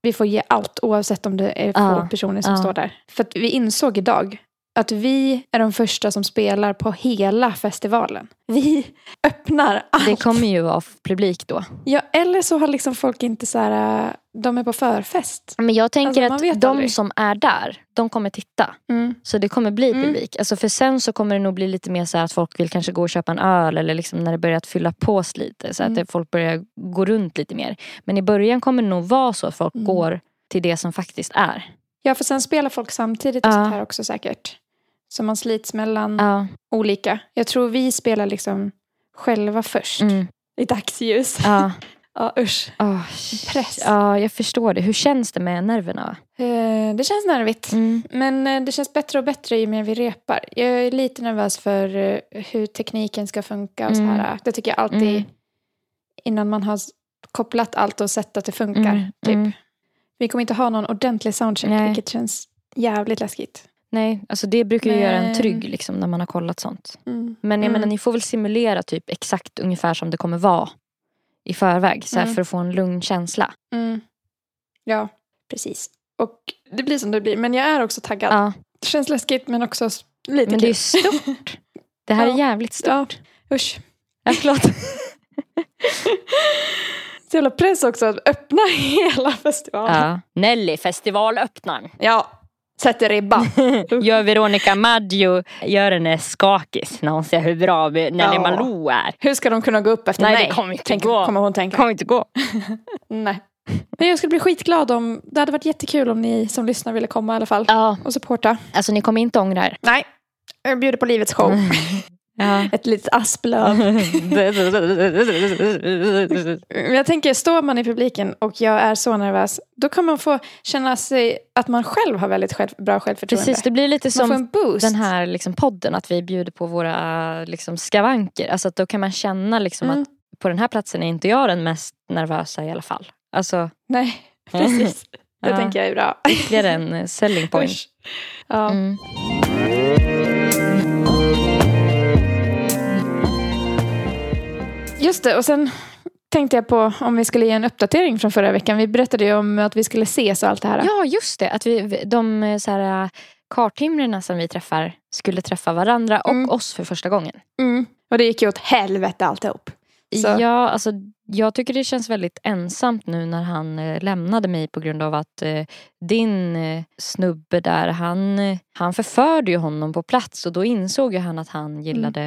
vi får ge allt oavsett om det är få Ja, personer som står där. För att vi insåg idag att vi är de första som spelar på hela festivalen. Vi öppnar allt. det kommer ju vara publik då. Ja, eller så har liksom folk inte så här, de är på förfest. Men jag tänker Alltså, att de aldrig. som är där, de kommer titta. Mm. Så det kommer bli Mm. publik. Alltså för sen så kommer det nog bli lite mer så här att folk vill kanske gå och köpa en öl eller liksom när det börjar att fylla på lite. Så Mm. att det, folk börjar gå runt lite mer. Men i början kommer det nog vara så att folk Mm. går till det som faktiskt är. Ja, för sen spelar folk samtidigt och Ja. sånt här också säkert. Så man slits mellan Ja. olika. Jag tror vi spelar liksom själva först. Mm. I dagsljus. Ja. Ja, usch. Åh, Press. Ja, jag förstår det. Hur känns det med nerverna? Eh, det känns nervigt. Mm. Men eh, det känns bättre och bättre ju mer vi repar. Jag är lite nervös för eh, hur tekniken ska funka och så Mm. här. Det tycker jag alltid Mm. innan man har kopplat allt och sett att det funkar. Mm, Typ. mm. Vi kommer inte ha någon ordentlig soundcheck Nej. vilket känns jävligt läskigt. Nej, alltså det brukar ju göra en trygg liksom, när man har kollat sånt. Mm. Men jag Mm. menar, ni får väl simulera typ exakt ungefär som det kommer vara i förväg. Så här, Mm. För att få en lugn känsla. Mm. Ja, precis. Och det blir som det blir. Men jag är också taggad. Ja. Det känns läskigt men också lite Men det är stort. Det här Ja. är jävligt stort. Ja, usch. Ja, förlåt. Så jävla press också att öppna hela festivalen. Ja. Nelly, festivalöppnaren. Ja, sätter ribban. Gör Veronica Maggio gör henne skakis när hon ser hur bra Nelly Ja. Malou är. Hur ska de kunna gå upp efter Nej, mig? det kommer inte Tänk, gå. kommer hon tänka. kommer inte gå. Nej. Men jag skulle bli skitglad om, det hade varit jättekul om ni som lyssnar ville komma i alla fall. Ja, Och supporta. alltså ni kommer inte ångra er. Nej, jag bjuder på livets show. Ja. Ett litet asplöv. Jag tänker, står man i publiken och jag är så nervös, då kan man få känna sig att man själv har väldigt själv, bra självförtroende. Precis, det blir lite man som den här liksom podden, att vi bjuder på våra liksom skavanker. Alltså att då kan man känna liksom Mm. att på den här platsen är inte jag den mest nervösa i alla fall. Alltså Nej, precis. Det Ja. tänker jag är bra. ytterligare en eh, selling point. Ja. Just det, och sen tänkte jag på om vi skulle ge en uppdatering från förra veckan. Vi berättade ju om att vi skulle ses och allt det här. Ja, just det. Att vi, de eh, så här, karthimrarna som vi träffar skulle träffa varandra och Mm. oss för första gången. Mm. Och det gick ju åt helvete alltihop. Så. Ja, alltså jag tycker det känns väldigt ensamt nu när han eh, lämnade mig på grund av att eh, din eh, snubbe där, han, eh, han förförde ju honom på plats och då insåg ju han att han gillade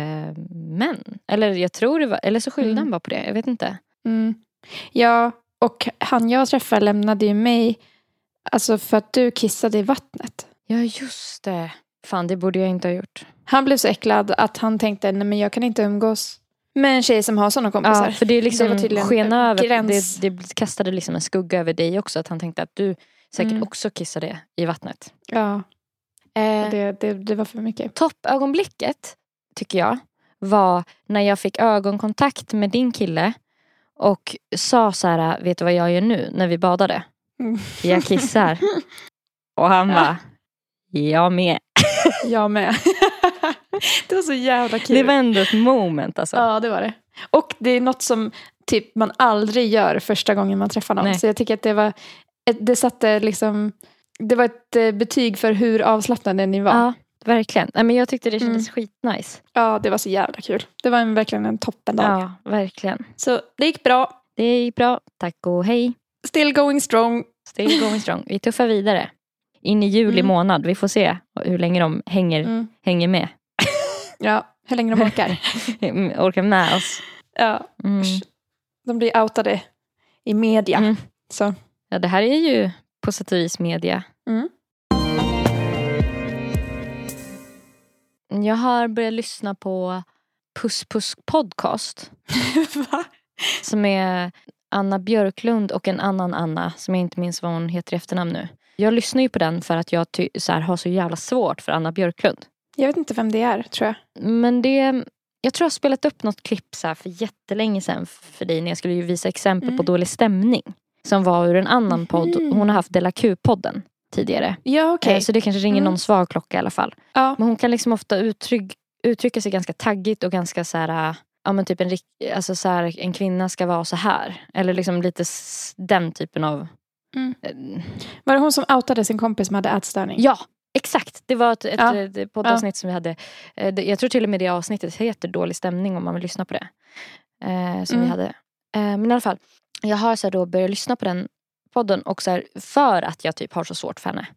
män. Eller jag tror det var, eller så skyllde Mm. han bara på det, jag vet inte. Mm. Ja, och han jag träffade lämnade ju mig alltså för att du kissade i vattnet. Ja just det. Fan det borde jag inte ha gjort. Han blev så äcklad att han tänkte nej men jag kan inte umgås med en tjej som har sådana kompisar. Ja, för det liksom Det var tydligen sken över, det, det kastade liksom en skugga över dig också. Att han tänkte att du säkert Mm. också kissade i vattnet. Ja, Eh, det, det, det var för mycket. toppögonblicket tycker jag var när jag fick ögonkontakt med din kille och sa så här, vet du vad jag gör nu när vi badade? Mm. Jag kissar. och han bara, jag med. Jag med. det var så jävla kul. Det var ändå ett moment alltså. Ja, det var det. Och det är något som typ man aldrig gör första gången man träffar någon. Nej. Så jag tycker att det var, ett, det satte liksom, det var ett eh, betyg för hur avslappnade ni var. Ja, verkligen. Nej, men jag tyckte det kändes skitnice. Ja, det var så jävla kul. Det var en, verkligen en toppendag. Ja, verkligen. Så det gick bra. Det gick bra. Tack och hej. Still going strong. Still going strong. Vi tuffar vidare. In i juli Mm. månad. Vi får se hur länge de hänger, Mm. hänger med. Ja, hur länge de orkar. Orkar med oss. ja, Mm. de blir outade i media. Mm. Så. Ja, det här är ju på sätt och vis media. Mm. Jag har börjat lyssna på Puss Puss podcast. Va? Som är Anna Björklund och en annan Anna som jag inte minns vad hon heter i efternamn nu. Jag lyssnar ju på den för att jag så här, har så jävla svårt för Anna Björklund. Jag vet inte vem det är, tror jag. Men det, jag tror jag har spelat upp något klipp så här för jättelänge sedan för dig när jag skulle ju visa exempel på Mm. dålig stämning. Som var ur en annan podd. Mhm. Hon har haft Della Q-podden tidigare. Ja, okej. Eh, Så det kanske ringer Mm. någon svag klocka i alla fall. Ja. Men hon kan liksom ofta uttryck, uttrycka sig ganska taggigt och ganska så här, äh, ja men typ en, alltså så här, en kvinna ska vara så här. Eller liksom lite den typen av... Mm. eh, Var det hon som outade sin kompis som hade ätstörning? Ja, exakt. Det var ett, ett, Ja. ett poddavsnitt som vi hade. Eh, Jag tror till och med det avsnittet heter Dålig stämning om man vill lyssna på det. Eh, som vi Mm. hade. Eh, men i alla fall, jag har så då börjat lyssna på den podden och så här, för att jag typ har så svårt för henne.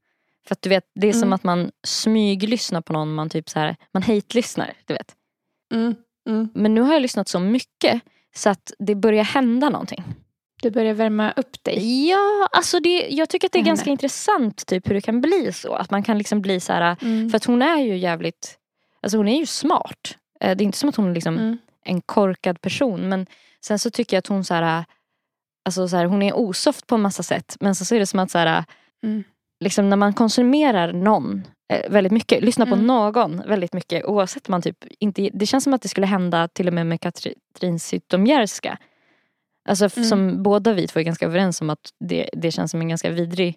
För att du vet, det är som Mm. att man smyglyssnar på någon man typ så här, man hate-lyssnar, du vet. Mm. Mm. Men nu har jag lyssnat så mycket så att det börjar hända någonting. Du börjar värma upp dig. Ja, alltså det, jag tycker att det är Med ganska intressant typ hur det kan bli så. Att man kan liksom bli så här, Mm. för att hon är ju jävligt, alltså hon är ju smart. Eh, Det är inte som att hon är liksom Mm. en korkad person men sen så tycker jag att hon så här, alltså så här, hon är osoft på en massa sätt men så är det som att så här, Mm. liksom när man konsumerar någon eh, väldigt mycket, lyssnar på Mm. någon väldigt mycket oavsett man typ inte, det känns som att det skulle hända till och med med Katrin Zytomierska. Alltså Mm. som båda vi två är ganska överens om att det, det känns som en ganska vidrig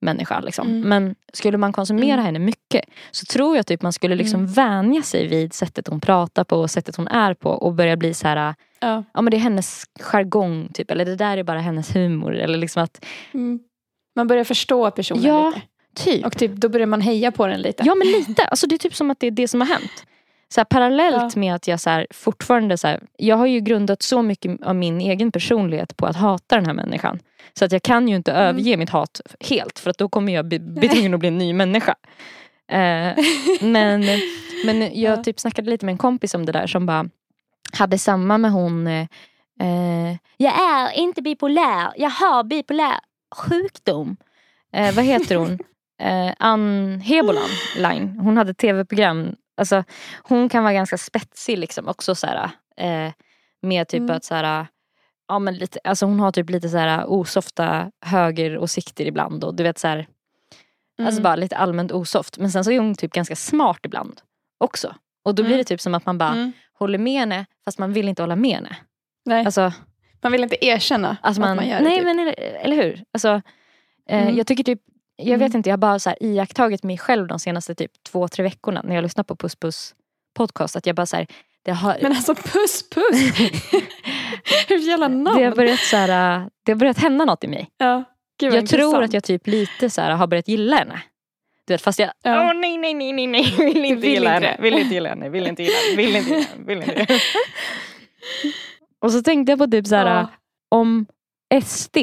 människa. Liksom. Mm. Men skulle man konsumera Mm. henne mycket så tror jag typ man skulle liksom Mm. vänja sig vid sättet hon pratar på och sättet hon är på och börja bli så här, Ja. ja men det är hennes jargong typ eller det där är bara hennes humor eller liksom att, Mm. Man börjar förstå personen Ja. lite. typ. Och typ, då börjar man heja på den lite. Ja men lite, alltså det är typ som att det är det som har hänt. Så här, parallellt Ja. med att jag så här, fortfarande så här, jag har ju grundat så mycket av min egen personlighet på att hata den här människan. Så att jag kan ju inte Mm. överge mitt hat helt för att då kommer jag bli, tvungen att bli en ny människa. Eh, men, men jag Ja. typ snackade lite med en kompis om det där som bara hade samma med hon eh, eh, Jag är inte bipolär, jag har bipolär sjukdom. Eh, vad heter hon? Eh, Ann Hebolan line. Hon hade tv-program. Alltså, hon kan vara ganska spetsig liksom också så här, eh, med typ Mm. att så här, ja, men lite, alltså hon har typ lite så här osofta högeråsikter ibland och du vet så här, Alltså Mm. bara lite allmänt osoft. Men sen så är hon typ ganska smart ibland också. Och då blir Mm. det typ som att man bara Mm. håller med henne fast man vill inte hålla med henne. Nej, Alltså, man vill inte erkänna alltså man, att man gör nej det. Typ. men eller, eller hur? Alltså, eh, Mm. Jag tycker typ, jag vet Mm. inte, jag har bara så här iakttagit mig själv de senaste typ två, tre veckorna när jag lyssnar på Puss Puss podcast. Att jag bara så här, det har, Men alltså puss puss. Hur jävla namn. det har börjat så här, det har börjat hända något i mig. ja. Gud, Jag tror intressant. att jag typ lite så här har börjat gilla henne. Du vet, fast jag, åh Ja. nej, nej, nej, nej, nej, vill inte vill gilla inte henne, vill inte gilla henne, vill inte gilla henne, vill inte gilla henne, vill inte gilla henne. Och så tänkte jag på typ så här, Ja. om SD,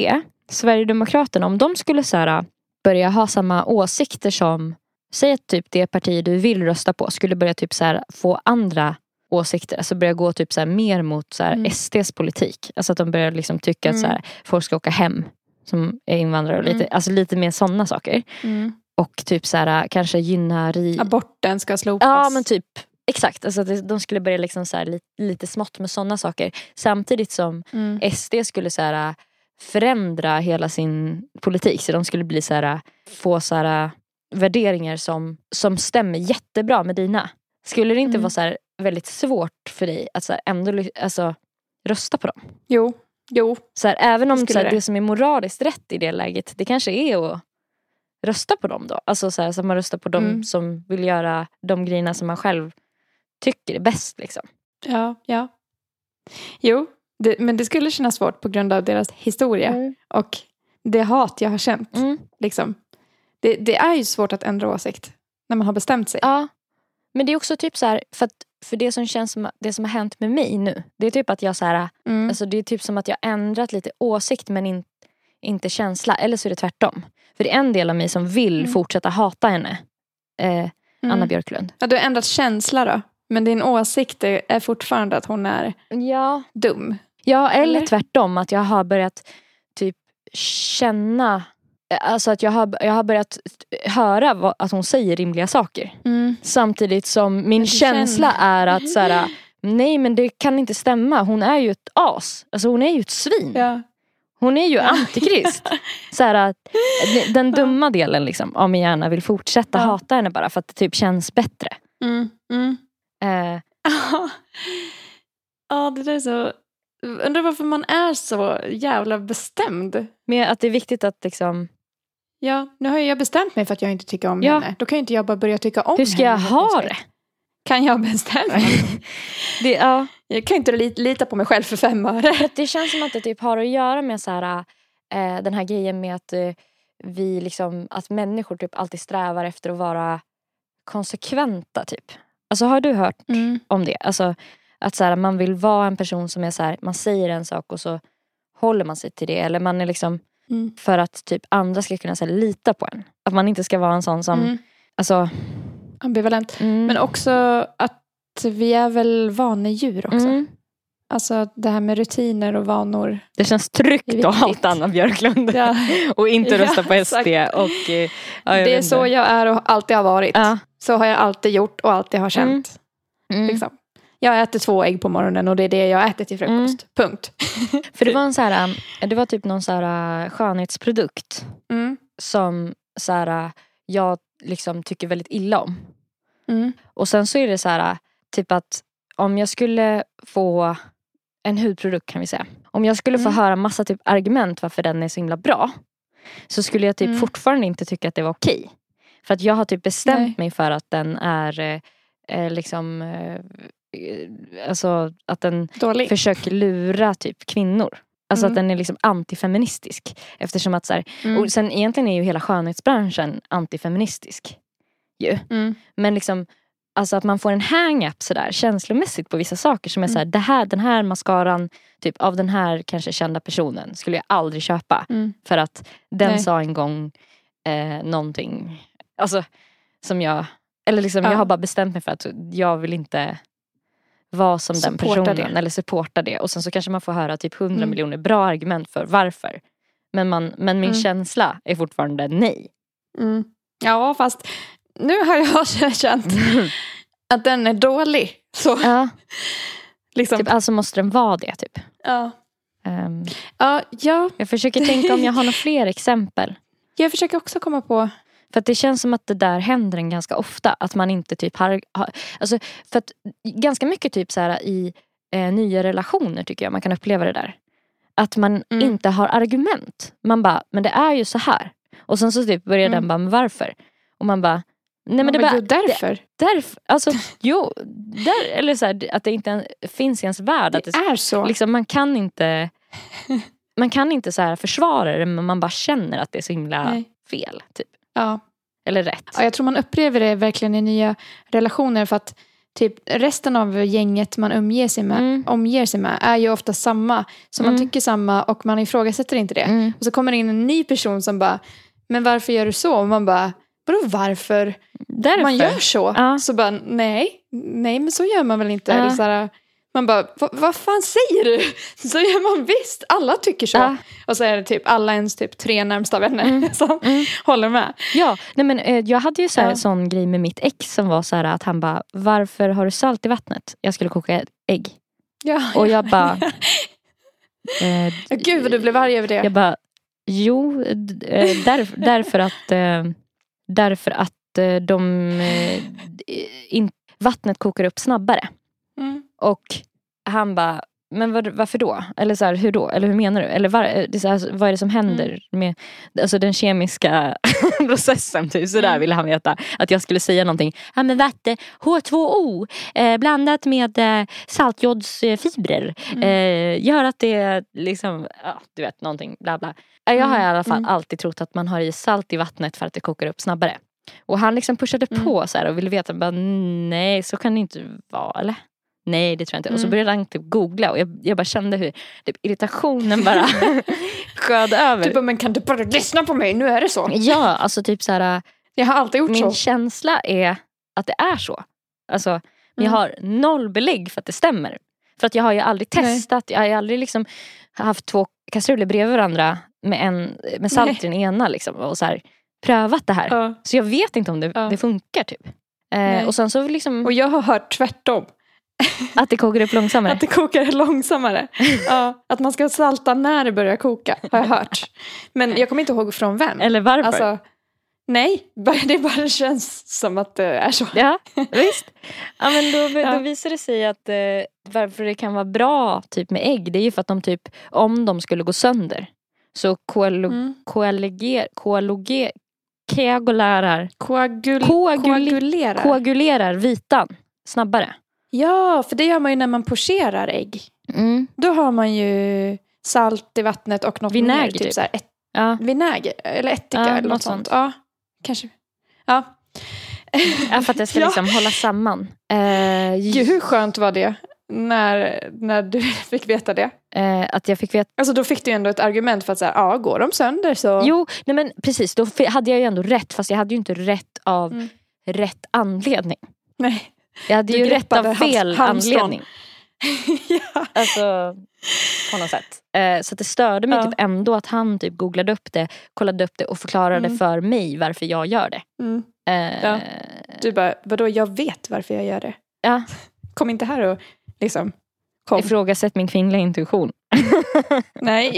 Sverigedemokraterna, om de skulle så här, börja ha samma åsikter som, säg att typ det parti du vill rösta på skulle börja typ så få andra åsikter, alltså börja gå typ så mer mot så här, Mm. SDs politik. Alltså att de börjar liksom tycka att så här, folk ska åka hem som är invandrare och lite, Mm. alltså lite mer sådana saker. Mm. Och typ så här, kanske gynna ri... Aborten ska slopas. Ja men typ Exakt, alltså de skulle börja liksom så här, lite, lite smått med sådana saker. Samtidigt som Mm. SD skulle så här, förändra hela sin politik. Så de skulle bli så här, få så här, värderingar som, som stämmer jättebra med dina. Skulle det inte Mm. vara så här, väldigt svårt för dig att så här, ändå alltså, rösta på dem? Jo, jo. Så här, även om så det. det som är moraliskt rätt i det läget, det kanske är att rösta på dem då. Alltså så, så man röstar på dem Mm. som vill göra de grejerna som man själv tycker är bäst. Liksom. Ja, ja. Jo, det, men det skulle kännas svårt på grund av deras historia och det hat jag har känt. Mm. Liksom. Det, det är ju svårt att ändra åsikt när man har bestämt sig. Ja. Men det är också typ så här, för, att, för det som känns som det som har hänt med mig nu. Det är typ att jag så här, Mm. alltså det är typ som att jag ändrat lite åsikt men in, inte känsla. Eller så är det tvärtom. För det är en del av mig som vill Mm. fortsätta hata henne. Eh, Anna Mm. Björklund. Ja, du har ändrat känsla då. Men din åsikt är är fortfarande att hon är Ja. dum. Ja eller, Eller? tvärtom att jag har börjat typ känna Alltså att jag har, jag har börjat höra vad, att hon säger rimliga saker. Samtidigt som min känsla känner- är att så här, nej men det kan inte stämma. Hon är ju ett as. Alltså hon är ju ett svin. Ja. Hon är ju antikrist. så här, den dumma delen liksom, av min hjärna vill fortsätta Ja. hata henne bara för att det typ känns bättre. Mm. Mm. Eh, ja, det där är så... Undrar varför man är så jävla bestämd. men att det är viktigt att liksom, Ja, nu har jag bestämt mig för att jag inte tycker om Ja. henne. Då kan ju inte jag bara börja tycka om hur ska jag henne. helt ha det? Kan jag bestämma? det ja. jag kan inte li- lita på mig själv för fem öre. Det känns som att det typ har att göra med så här, eh, den här grejen med att eh, vi liksom, att människor typ alltid strävar efter att vara konsekventa typ. Alltså har du hört Mm. om det? Alltså att så här, man vill vara en person som är så här, man säger en sak och så håller man sig till det. Eller man är liksom Mm. för att typ andra ska kunna så här, lita på en. Att man inte ska vara en sån som, Mm. alltså. Ambivalent. Mm, Men också att vi är väl vanedjur också. mm. Alltså det här med rutiner och vanor. Det känns tryggt att hata Anna Björklund. Ja. och inte Ja, rösta på SD. exakt. Och, eh, ja, Det är så jag är och alltid har varit. Ja. Så har jag alltid gjort och alltid har känt. Mm. Liksom. Jag äter två ägg på morgonen och det är det jag äter till frukost. Punkt. För det var en så här, äh, det var typ någon så här äh, skönhetsprodukt Mm. som så här, äh, jag liksom tycker väldigt illa om. Mm. Och sen så är det så här, äh, typ att om jag skulle få en hudprodukt kan vi säga. Om jag skulle få Mm. höra massa typ argument varför den är så himla bra. Så skulle jag typ Mm. fortfarande inte tycka att det var okej. För att jag har typ bestämt Nej. mig för att den är eh, eh, liksom eh, Alltså att den Dålig. försöker lura typ kvinnor. Alltså Mm. att den är liksom antifeministisk. Eftersom att så här, Mm. och sen egentligen är ju hela skönhetsbranschen antifeministisk. Ju. Mm. Men liksom Alltså att man får en hang-up sådär känslomässigt på vissa saker som är Mm. såhär, det här, den här mascaran typ av den här kanske kända personen skulle jag aldrig köpa. Mm. För att den Nej. sa en gång eh, någonting, alltså som jag, eller liksom Ja. jag har bara bestämt mig för att jag vill inte vara som den personen det. eller supporta det. Och sen så kanske man får höra typ hundra Mm. miljoner bra argument för varför. Men, man, men min Mm. känsla är fortfarande nej. Mm. Ja, fast nu har jag känt att den är dålig. Så, ja, liksom. typ, alltså måste den vara det typ. ja. Ehm, Ja, ja, jag försöker tänka om jag har några fler exempel. jag försöker också komma på... För det känns som att det där händer en ganska ofta. Att man inte typ har... har alltså, för att ganska mycket typ så här i eh, nya relationer tycker jag man kan uppleva det där. Att man Mm. inte har argument. Man bara, men det är ju så här. Och sen så typ börjar Mm. den bara, men varför? Och man bara, nej men det bara, jo, därför. därför. Alltså jo, där, eller så här, att det inte finns i ens värld. Att Det det, är så. liksom, man kan inte man kan inte så här försvara det men man bara känner att det är så himla Nej. fel. Typ. Ja. Eller rätt. Ja, jag tror man upplever det verkligen i nya relationer för att typ resten av gänget man umger sig med, Mm. omger sig med är ju ofta samma. Så man Mm. tycker samma och man ifrågasätter inte det. Mm. Och så kommer det in en ny person som bara, men varför gör du så? Och man bara, vadå varför? Därför. Man gör så. Ja. Så bara, nej, nej men så gör man väl inte. Ja. Eller så här, man bara, "Va- vad fan säger du? Så gör man visst, alla tycker så. Ja. Och så är det typ alla ens typ tre närmsta vänner Mm. som Mm. håller med. Ja, nej men, eh, jag hade ju så här, Ja. sån grej med mitt ex som var så här att han bara, varför har du salt i vattnet? Jag skulle koka ägg. Ja. Och jag bara, eh, Gud vad du blev arg över det. jag bara, jo, eh, där, därför att, eh, därför att de, in, vattnet kokar upp snabbare. Mm. Och han bara, men vad, varför då? Eller så här, hur då? Eller hur menar du? Eller var, det är så här, vad är det som händer med alltså den kemiska processen? Typ. Så där Mm. ville han veta. Att jag skulle säga någonting. Ja men vatten, H2O eh, blandat med eh, saltjodsfibrer Mm. eh, gör att det liksom, ja, du vet någonting bla bla. Ja, Jag har i Mm, alla fall mm. alltid trott att man har i salt i vattnet för att det kokar upp snabbare. Och han liksom pushade Mm. på så här och ville veta, bara, nej så kan det inte vara eller? Nej det tror jag inte. Och så Mm. började han typ googla och jag, jag bara kände hur typ, irritationen bara sköt över. Bara, men kan du bara lyssna på mig? Nu är det så. Ja, alltså typ så här, Jag har alltid gjort min så. känsla är att det är så. Alltså, men jag Mm. har noll belägg för att det stämmer. För att jag har ju aldrig Nej. testat, jag har ju aldrig liksom haft två kastruller bredvid varandra med, en, med salt Nej. i den ena liksom, och så här, prövat det här. Ja. Så jag vet inte om det, Ja. det funkar typ. Nej. Eh, och sen så liksom Och jag har hört tvärtom. att det kokar upp långsammare. Att det kokar långsammare. ja, att man ska salta när det börjar koka, har jag hört. Men jag kommer inte ihåg från vem. Eller varför? Alltså, nej, det bara känns som att det är så. Ja, visst. Ja, men då, då visar det sig att eh, varför det kan vara bra typ med ägg det är ju för att de typ om de skulle gå sönder så koalo, Mm. koaloger, koagulerar, koagulerar. koagulerar vitan snabbare. Ja, för det gör man ju när man pocherar ägg. Mm. Då har man ju salt i vattnet och något Vinäger, mer. Typ, typ. Så här, ett, Ja. vinäger eller ättika Ja, eller något sånt. sånt. Ja, kanske. Ja. ja, för att det ska Ja. liksom hålla samman. Eh, Gud, hur skönt var det när, när du fick veta det? eh, att jag fick veta Alltså då fick du ju ändå ett argument för att säga, ja, går de sönder så... Jo, nej men precis. Då hade jag ju ändå rätt fast jag hade ju inte rätt av Mm. rätt anledning. Nej. Jag hade Du ju rätt av fel anledning. ja. Alltså på något sätt. Eh, så det störde mig Ja. typ ändå att han typ googlade upp det, kollade upp det och förklarade Mm. för mig varför jag gör det. Mm. Eh, Ja. Du bara, vadå, jag vet varför jag gör det. Ja. Kom inte här och liksom, kom. Ifrågasätt min kvinnliga intuition Nej,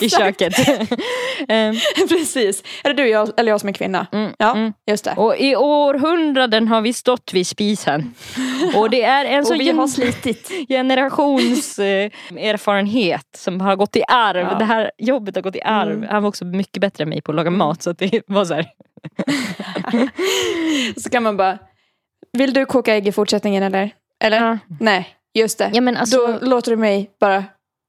i exakt. köket. Eh, Precis. Det du jag, eller jag som är kvinna? mm, Ja, mm. just det. Och i århundraden har vi stått vid spisen. Och det är en så Och vi har slitit. generations eh, erfarenhet som har gått i arv. Ja. Det här jobbet har gått i arv. Mm. Han var också mycket bättre än mig på att laga mat. Så att det var så här. Så kan man bara, vill du koka ägg i fortsättningen eller? Eller? Ja. Nej, just det. Ja, men alltså, Då låter du mig bara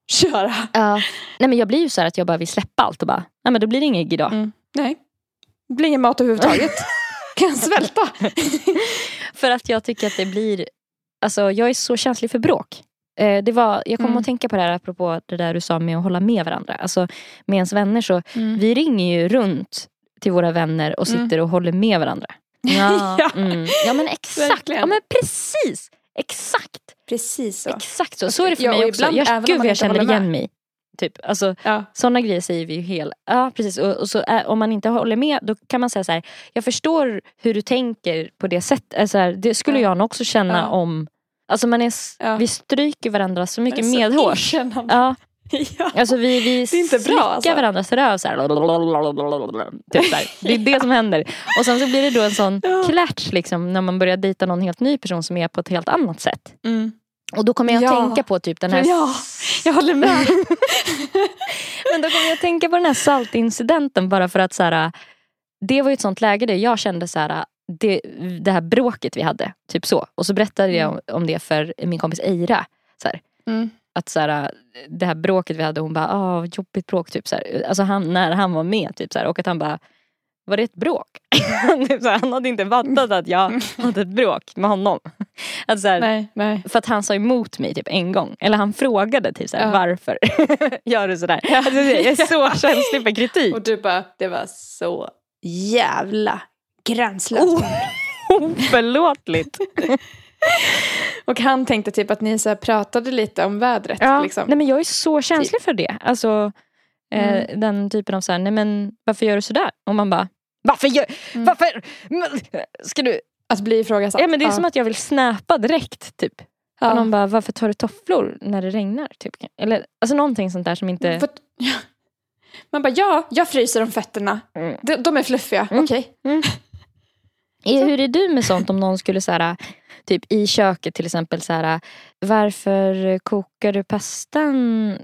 köra. ja. Nej, men jag blir ju så här att jag bara vill släppa allt och bara, nej men då blir det inget ägg idag. Mm. Nej, det blir ingen mat överhuvudtaget. kan jag svälta? För att jag tycker att det blir, alltså jag är så känslig för bråk. Eh, det var, jag kom Mm. att tänka på det här apropå det där du sa med att hålla med varandra. Alltså med ens vänner så, Mm. vi ringer ju runt till våra vänner och Mm. sitter och håller med varandra. Ja, Ja. mm. ja men exakt, Verkligen. ja men precis. Exakt, Precis så. exakt så. Så är det för Ja, mig också. ibland Jag, även gud vad jag känner igen mig. Typ. Alltså, Ja. sådana grejer säger vi ju hela... Ja precis. Och, och så är, om man inte håller med då kan man säga så här. Jag förstår hur du tänker på det sättet. Alltså, här, det skulle Ja. jag nog också känna Ja. om... Alltså man är. Vi stryker varandra så mycket medhårs. Ja, Ja. alltså vi, vi Det är inte bra, alltså. varandras röv så här. Typ så här. Det är det som händer. Och sen så blir det då en sån Ja. klatsch liksom, när man börjar dejta någon helt ny person som är på ett helt annat sätt. Mm. Och då kommer jag Ja. tänka på typ den här Ja, jag håller med. Men då kommer jag tänka på den här saltincidenten bara för att så här, det var ju ett sånt läge där jag kände så här, det, det här bråket vi hade. Typ så. Och så berättade jag om, om det för min kompis Eira. Så Mm. att så här, det här bråket vi hade, hon bara, ah, jobbigt bråk. Typ, så här. Alltså han, när han var med. Typ, så och att han bara, var det ett bråk? Typ så här, han hade inte fattat att jag hade ett bråk med honom. Att så här, Nej, nej. För att han sa emot mig typ en gång. Eller han frågade typ såhär, Ja. varför gör du sådär? Alltså, jag är så känslig för kritik. Och du bara, det var så jävla gränslöst. Oh. Oförlåtligt. Och han tänkte typ att ni så här pratade lite om vädret. Ja. Liksom. Nej men jag är så känslig för det. Alltså Mm. den typen av såhär, nej men varför gör du sådär? Och man bara, varför gör, Mm. varför? Ska du? Att bli ifrågasatt. Ja men det är som att jag vill snäpa direkt typ. ja. Och någon bara, varför tar du tofflor när det regnar? Typ. Eller alltså någonting sånt där som inte... För- ja. Man bara, ja, jag fryser om fötterna. Mm. De, de är fluffiga, Mm. okej. Är, hur är du med sånt om någon skulle såhär, typ i köket till exempel såhär, varför kokar du pastan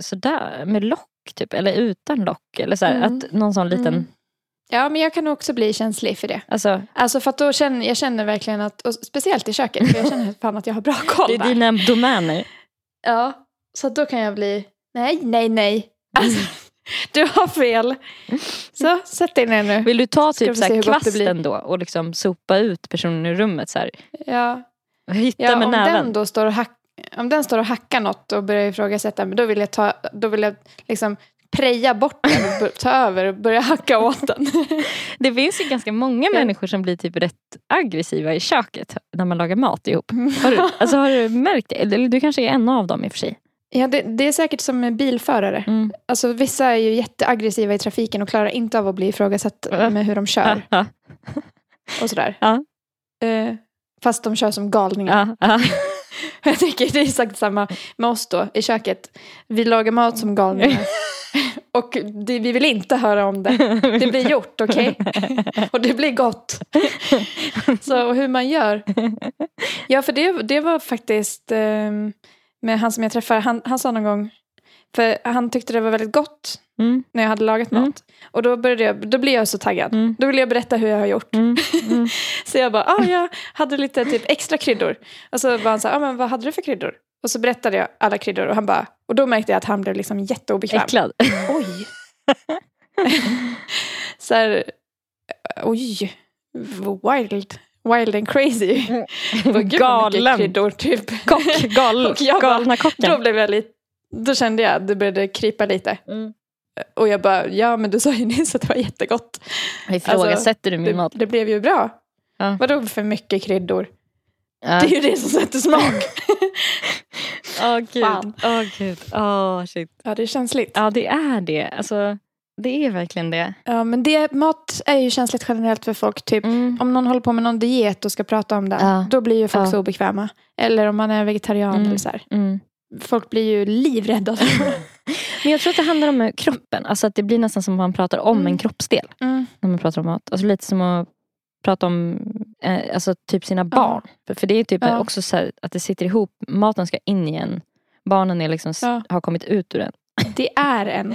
sådär med lock typ? Eller utan lock? Eller såhär, Mm. att någon sån liten, Mm. Ja, men jag kan också bli känslig för det. alltså Alltså för att då känner jag känner verkligen att, och speciellt i köket, för jag känner fan att jag har bra koll det är där. dina domäner. Ja, så då kan jag bli, nej, nej, nej. Alltså, du har fel. Så, sätt dig ner nu. Vill du ta typ blir. kvasten då och liksom sopa ut personen i rummet såhär? Ja, Hitta ja med om näven. den då står och hack, om den står och hackar något och börjar ifrågasätta, men då vill jag ta, då vill jag liksom preja bort den och ta över och börja hacka åt den. Det finns ju ganska många människor som blir typ rätt aggressiva i köket när man lagar mat ihop. Har du, alltså, har du märkt det? Eller du kanske är en av dem i och för sig. Ja, det, det är säkert som med bilförare. Mm. Alltså, vissa är ju jätteaggressiva i trafiken och klarar inte av att bli ifrågasatt med hur de kör och sådär. Eh, fast de kör som galningar. ja, ja. Jag tycker det är exakt samma med oss då i köket. Vi lagar mat som galningar. Och det, vi vill inte höra om det. Det blir gjort, okej? Och det blir gott. Så och hur man gör. Ja, för det, det var faktiskt ehm, med han som jag träffade. Han, han sa någon gång, för han tyckte det var väldigt gott Mm, när jag hade lagat mat. Mm. Och då, började jag, då blev jag så taggad. Mm. Då ville jag berätta hur jag har gjort. mm, mm. Så jag bara, ah, jag hade lite typ extra kryddor. Och så var han så här, ah, men vad hade du för kryddor? Och så berättade jag alla kryddor och han bara, och då märkte jag att han blev liksom jätteobekväm. Äcklad. Oj. så här, oj, wild, wild and crazy. Mycket Galen. kryddor typ. Kock, gal, galna kocken. Då blev jag lite, då kände jag att det började krypa lite. Mm. Och jag bara, ja men du sa ju nyss att det var jättegott. Ifrågasätter du min Det, mat? det blev ju bra. Ja. Vadå för mycket kryddor? Ja. Det är ju det som sätter smak. Åh gud. Fan. Åh gud. Åh shit. ja, det är känsligt. Ja det är det. Alltså, det är verkligen det. Ja, men det, mat är ju känsligt generellt för folk. Typ, Mm. om någon håller på med någon diet och ska prata om den, Ja. då blir ju folk så obekväma. Eller om man är vegetarian Mm. eller så här. Mm. Folk blir ju livrädda. Men jag tror att det handlar om kroppen. Alltså att det blir nästan som att man pratar om Mm. en kroppsdel. Mm. När man pratar om mat. Alltså lite som att prata om eh, alltså typ sina barn. För, för det är typ Ja. också så att det sitter ihop. Maten ska in i en. Barnen är liksom, Ja. har kommit ut ur den. Det är en.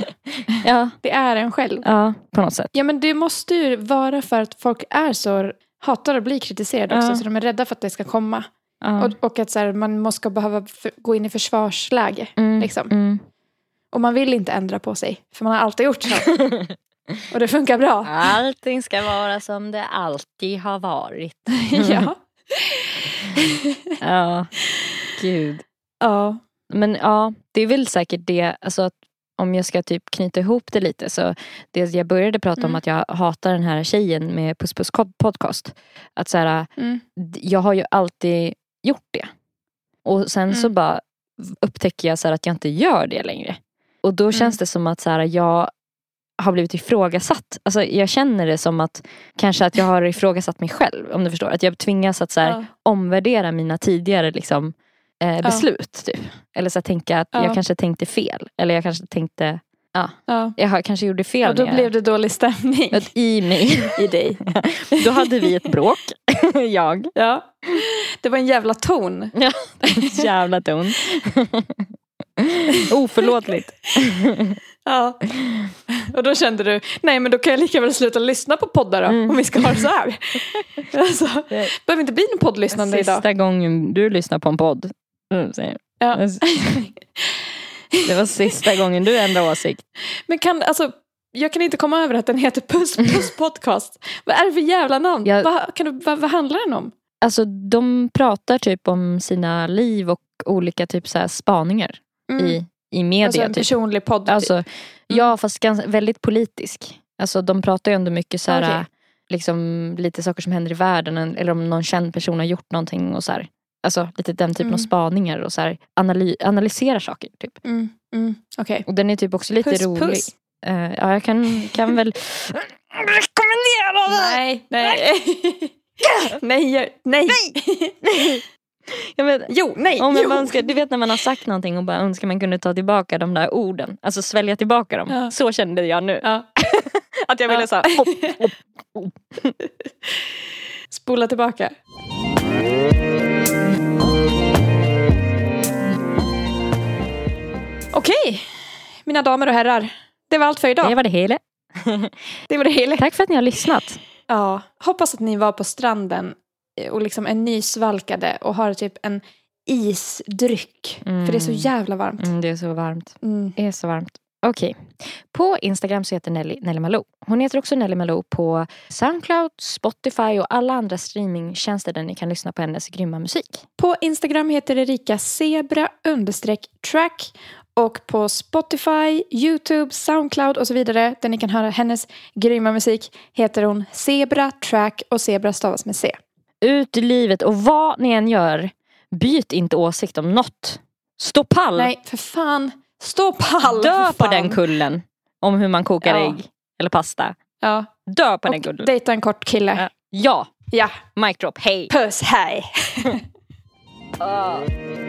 Ja, Det är en själv. ja på något sätt. Ja, men det måste ju vara för att folk är så hatar att bli kritiserade också. Ja. Så de är rädda för att det ska komma. Ja. Och, och att så här, man måste behöva för, gå in i försvarsläge. Mm, liksom. mm. Och man vill inte ändra på sig. För man har alltid gjort så. och det funkar bra. Allting ska vara som det alltid har varit. ja. Ja, gud. ja. Men ja, det är väl säkert det. Alltså att om jag ska typ knyta ihop det lite. Så det jag började prata om Mm. att jag hatar den här tjejen med Puss Puss podcast. Att så här, Mm. jag har ju alltid gjort det. Och sen så Mm. bara upptäcker jag så här att jag inte gör det längre. Och då känns det som att så här, jag har blivit ifrågasatt. Alltså, jag känner det som att kanske att jag har ifrågasatt mig själv. Om du förstår. Att jag tvingas att så här, Ja. omvärdera mina tidigare liksom, eh, beslut. Typ. Eller så här, tänka att Ja. jag kanske tänkte fel. Eller jag kanske tänkte, Ja. jag har- kanske gjorde fel. Och då jag, blev det dålig stämning att i mig. i dig. Då hade vi ett bråk. jag. Ja. Det var en jävla ton. Jävla ton. Oförlåtligt. Ja. Och då kände du, nej men då kan jag lika väl sluta lyssna på poddar då, Mm. om vi ska ha det så här. alltså, behöver inte bli någon poddlyssnande Sista idag. gången du lyssnar på en podd. Mm, jag. Ja. Det var sista gången du ändrade åsikt. Men kan, alltså, jag kan inte komma över att den heter Puss Puss podcast. vad är det för jävla namn? Jag- Vad, kan du, vad, vad handlar den om? Alltså de pratar typ om sina liv och olika typ så här spaningar Mm. i, i media. alltså en typ. personlig podd. Alltså, Ja fast ganska, väldigt politisk. Alltså de pratar ju ändå mycket så här, Okej. liksom lite saker som händer i världen en- eller om någon känd person har gjort någonting och så här. Alltså lite den typen Mm. av spaningar och så här, analy, analyserar saker typ. Mm. Mm. Okej. Och den är typ också lite Puss rolig. puss. Eh, ja jag kan, kan väl rekommendera den! Nej, nej. nej, gör- nej. Jag vet, Jo, nej, om jo. man önskar, du vet när man har sagt någonting och bara önskar man kunde ta tillbaka de där orden. Alltså svälja tillbaka dem. Ja. Så kände jag nu. Ja. Att jag ville Ja. så här, hopp, hopp. Spola tillbaka. Okej, mina damer och herrar. Det var allt för idag. Det var det hela. Det var det hela. Tack för att ni har lyssnat. Ja, hoppas att ni var på stranden eh, och liksom är nysvalkade och har typ en isdryck. Mm. För det är så jävla varmt. Mm, det är så varmt. Mm. Det är så varmt. Okej. På Instagram så heter Nelly, Nelly Malou. Hon heter också Nelly Malou på Soundcloud, Spotify och alla andra streamingtjänster där ni kan lyssna på hennes grymma musik. På Instagram heter Erika Zebra track och på Spotify, Youtube, Soundcloud och så vidare där ni kan höra hennes grymma musik heter hon Zebra track och Zebra stavas med C. Ut i livet och vad ni än gör, byt inte åsikt om något. Stå pall! Nej, för fan. Stå pall! Dö på den kullen. Om hur man kokar Ja. ägg eller pasta. Ja, Dö på den och kullen. dejta en kort kille. Ja. Ja, Ja, mic drop, hej! puss, hej! Ah.